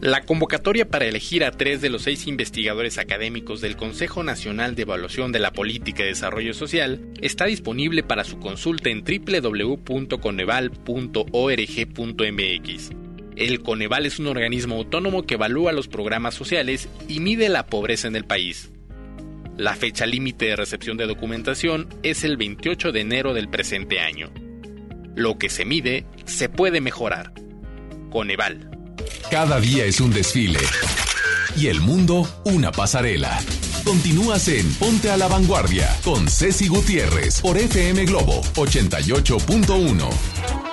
La convocatoria para elegir a tres de los seis investigadores académicos del Consejo Nacional de Evaluación de la Política de Desarrollo Social está disponible para su consulta en www.coneval.org.mx. El Coneval es un organismo autónomo que evalúa los programas sociales y mide la pobreza en el país. La fecha límite de recepción de documentación es el 28 de enero del presente año. Lo que se mide se puede mejorar. Coneval. Cada día es un desfile y el mundo una pasarela. Continúas en Ponte a la Vanguardia con Ceci Gutiérrez por FM Globo 88.1.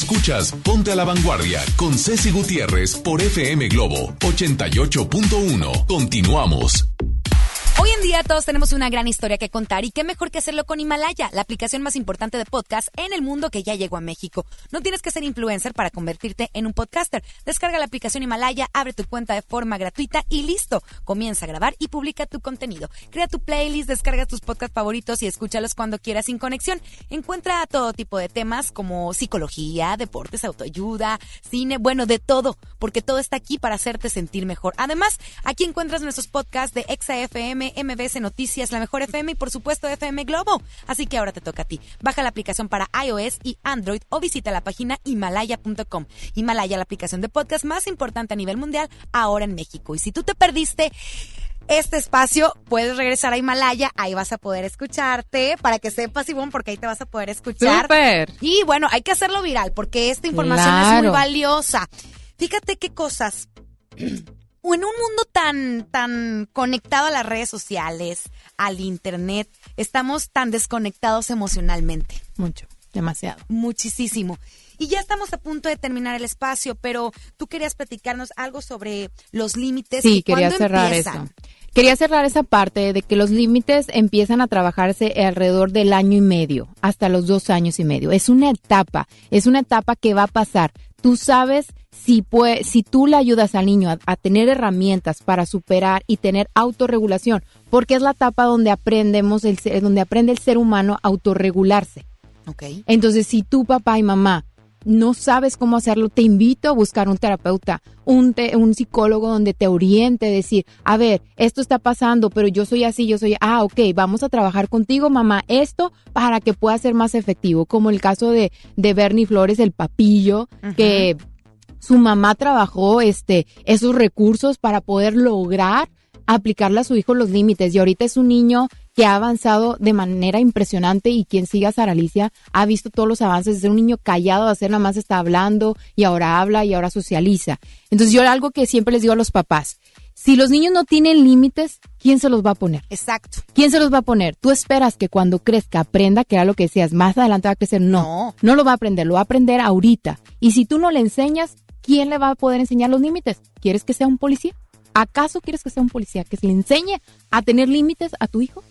Escuchas Ponte a la Vanguardia con Ceci Gutiérrez por FM Globo 88.1. Continuamos. Todos tenemos una gran historia que contar y qué mejor que hacerlo con Himalaya, la aplicación más importante de podcast en el mundo que ya llegó a México. No tienes que ser influencer para convertirte en un podcaster. Descarga la aplicación Himalaya, abre tu cuenta de forma gratuita y listo. Comienza a grabar y publica tu contenido. Crea tu playlist, descarga tus podcasts favoritos y escúchalos cuando quieras sin conexión. Encuentra todo tipo de temas como psicología, deportes, autoayuda, cine, bueno, de todo, porque todo está aquí para hacerte sentir mejor. Además, aquí encuentras nuestros podcasts de ExaFM, MBS Noticias, La Mejor FM y por supuesto FM Globo. Así que ahora te toca a ti. Baja la aplicación para iOS y Android o visita la página himalaya.com. Himalaya, la aplicación de podcast más importante a nivel mundial ahora en México. Y si tú te perdiste este espacio, puedes regresar a Himalaya, ahí vas a poder escucharte, para que sepas, Ivonne, porque ahí te vas a poder escuchar. ¡Súper! Y bueno, hay que hacerlo viral, porque esta información es muy valiosa. Fíjate qué cosas. O en un mundo tan, tan conectado a las redes sociales, al internet, estamos tan desconectados emocionalmente. Mucho, demasiado. Muchísimo. Y ya estamos a punto de terminar el espacio, pero tú querías platicarnos algo sobre los límites. Sí, y quería cerrar empiezan. eso. Quería cerrar esa parte de que los límites empiezan a trabajarse alrededor del año y medio, hasta los dos años y medio. Es una etapa, es una etapa que va a pasar. Tú sabes si, pue- si tú le ayudas al niño a, a tener herramientas para superar y tener autorregulación, porque es la etapa donde aprendemos, el, ser- donde aprende el ser humano a autorregularse. Ok. Entonces, si tu papá y mamá no sabes cómo hacerlo, te invito a buscar un terapeuta, un, te- un psicólogo donde te oriente, decir, a ver, esto está pasando, pero yo soy así, yo soy, ah, ok, vamos a trabajar contigo, mamá, esto para que pueda ser más efectivo, como el caso de, de Bernie Flores, el papillo, que su mamá trabajó este, esos recursos para poder lograr aplicarle a su hijo los límites. Y ahorita es un niño que ha avanzado de manera impresionante y quien siga a Sara Alicia ha visto todos los avances de ser un niño callado, a ser nada más está hablando y ahora habla y ahora socializa. Entonces yo algo que siempre les digo a los papás, si los niños no tienen límites, ¿quién se los va a poner? Exacto. ¿Quién se los va a poner? Tú esperas que cuando crezca aprenda, que era lo que decías, más adelante va a crecer. No, no, lo va a aprender, lo va a aprender ahorita. Y si tú no le enseñas, ¿quién le va a poder enseñar los límites? ¿Quieres que sea un policía? ¿Acaso quieres que sea un policía que se le enseñe a tener límites a tu hijo?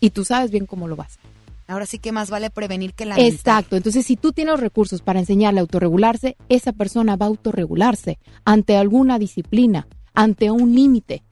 Y tú sabes bien cómo lo vas. Ahora sí que más vale prevenir que lamentar. Exacto. Entonces, si tú tienes los recursos para enseñarle a autorregularse, esa persona va a autorregularse ante alguna disciplina, ante un límite.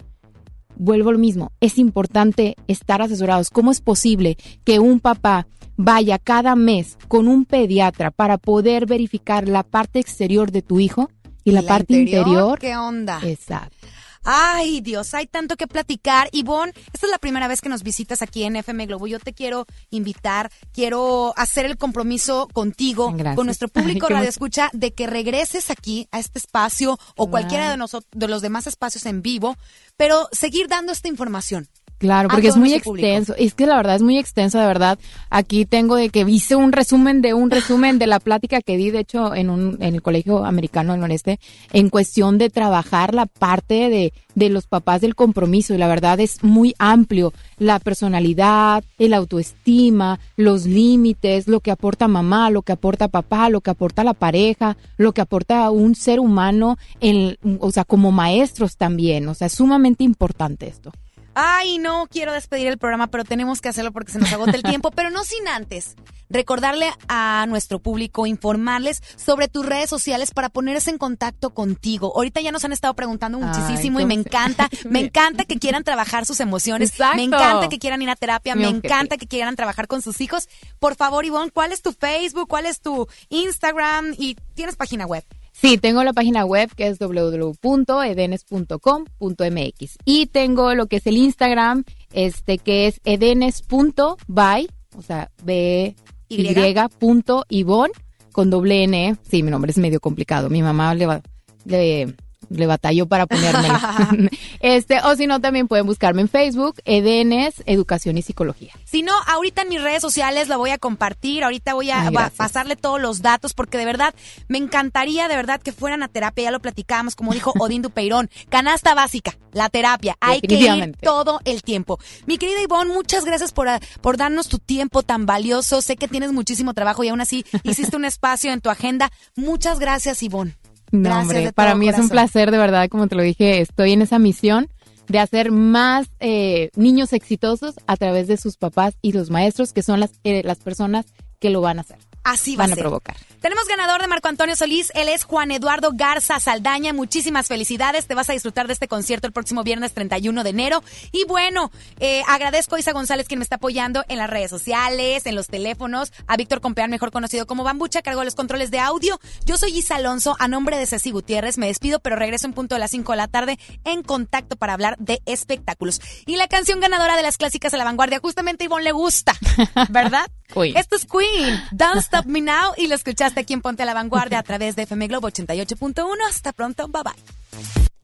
Vuelvo a lo mismo, es importante estar asesorados. ¿Cómo es posible que un papá vaya cada mes con un pediatra para poder verificar la parte exterior de tu hijo y la, parte interior? ¿Qué onda? Exacto. Ay, Dios, hay tanto que platicar. Ivonne, esta es la primera vez que nos visitas aquí en FM Globo. Yo te quiero invitar, quiero hacer el compromiso contigo, Gracias. con nuestro Ay, público qué Radio. Escucha, de que regreses aquí a este espacio o cualquiera de, nosotros, de los demás espacios en vivo, pero seguir dando esta información. Claro, porque es muy público. extenso. Es que la verdad es muy extenso, de verdad. Aquí tengo de que hice un resumen de un resumen de la plática que di, de hecho, en un en el Colegio Americano del Noreste, en cuestión de trabajar la parte de, de los papás del compromiso. Y la verdad es muy amplio. La personalidad, el autoestima, los límites, lo que aporta mamá, lo que aporta papá, lo que aporta la pareja, lo que aporta un ser humano, en, o sea, como maestros también. O sea, es sumamente importante esto. Ay, no quiero despedir el programa, pero tenemos que hacerlo porque se nos agota el tiempo, pero no sin antes recordarle a nuestro público, informarles sobre tus redes sociales para ponerse en contacto contigo. Ahorita ya nos han estado preguntando muchísimo Ay, y me ¿cómo se- encanta, me encanta que quieran trabajar sus emociones, Exacto. me encanta que quieran ir a terapia, me objetivo. encanta que quieran trabajar con sus hijos. Por favor, Ivonne, ¿cuál es tu Facebook? ¿Cuál es tu Instagram? Y tienes página web. Sí, tengo la página web que es www.edenes.com.mx y tengo lo que es el Instagram, este que es edenes.by, o sea, b Y. punto Ivonne con doble n. Sí, mi nombre es medio complicado. Mi mamá le va, le, le batalló para ponérmelo. este, o si no, también pueden buscarme en Facebook, Edenes Educación y Psicología. Si no, ahorita en mis redes sociales la voy a compartir, ahorita voy a Ay, pasarle todos los datos porque de verdad me encantaría de verdad que fueran a terapia, ya lo platicábamos, como dijo Odín Dupeirón, canasta básica, la terapia, hay que ir todo el tiempo. Mi querida Ivonne, muchas gracias por, ah, por darnos tu tiempo tan valioso, sé que tienes muchísimo trabajo y aún así hiciste un espacio en tu agenda. Muchas gracias Ivonne. No, Gracias hombre, para mí es un placer, de verdad, como te lo dije, estoy en esa misión de hacer más eh, niños exitosos a través de sus papás y los maestros, que son las, eh, las personas que lo van a hacer. Así va van a a ser. provocar. Tenemos ganador de Marco Antonio Solís, él es Juan Eduardo Garza Saldaña. Muchísimas felicidades, te vas a disfrutar de este concierto el próximo viernes 31 de enero. Y bueno, eh, agradezco a Isa González quien me está apoyando en las redes sociales, en los teléfonos, a Víctor Compeán, mejor conocido como Bambucha, cargo los controles de audio. Yo soy Isa Alonso, a nombre de Ceci Gutiérrez, me despido, pero regreso en punto de las 5 de la tarde en contacto para hablar de espectáculos. Y la canción ganadora de las clásicas a la vanguardia, justamente Ivonne le gusta, ¿verdad? Queen. Esto es Queen, Don't Stop Me Now, y lo escuchaste aquí en Ponte a la Vanguardia a través de FM Globo 88.1. Hasta pronto, bye bye.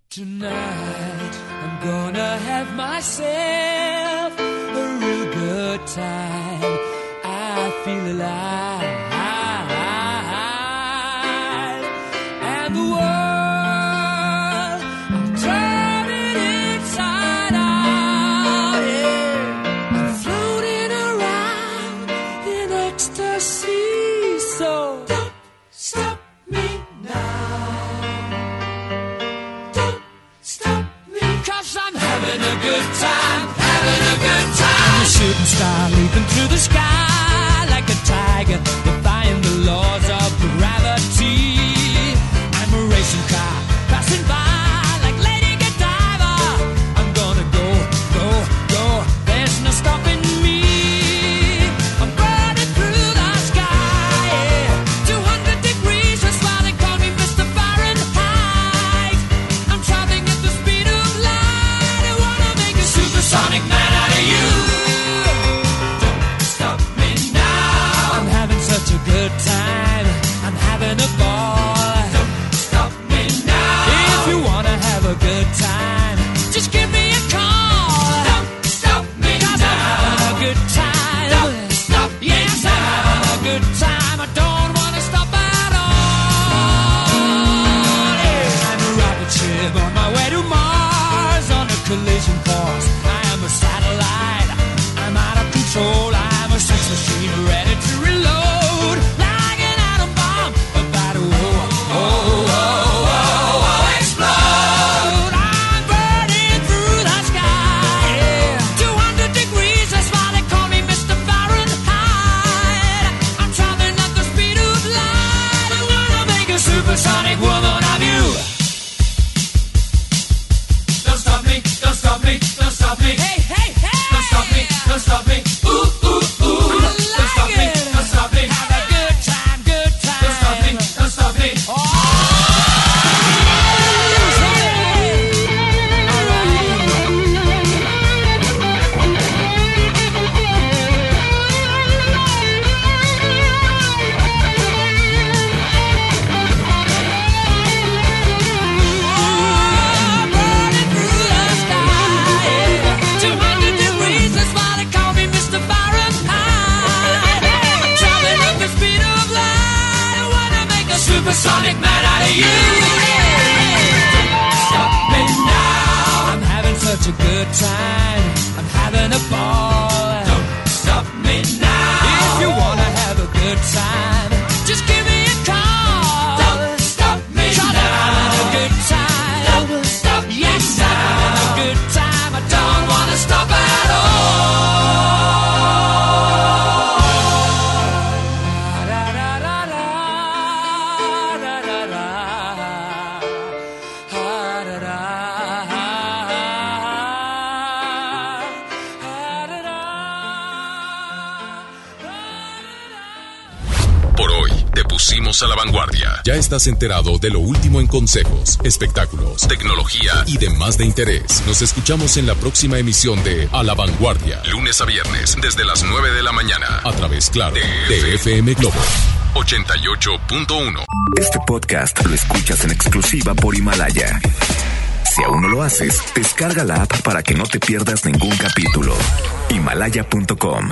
Tonight I'm gonna have myself a real good time. I feel alive. Enterado de lo último en consejos, espectáculos, tecnología y demás de interés. Nos escuchamos en la próxima emisión de A la Vanguardia, lunes a viernes, desde las 9 de la mañana, a través, claro, de FM Globo 88.1. Este podcast lo escuchas en exclusiva por Himalaya. Si aún no lo haces, descarga la app para que no te pierdas ningún capítulo. Himalaya.com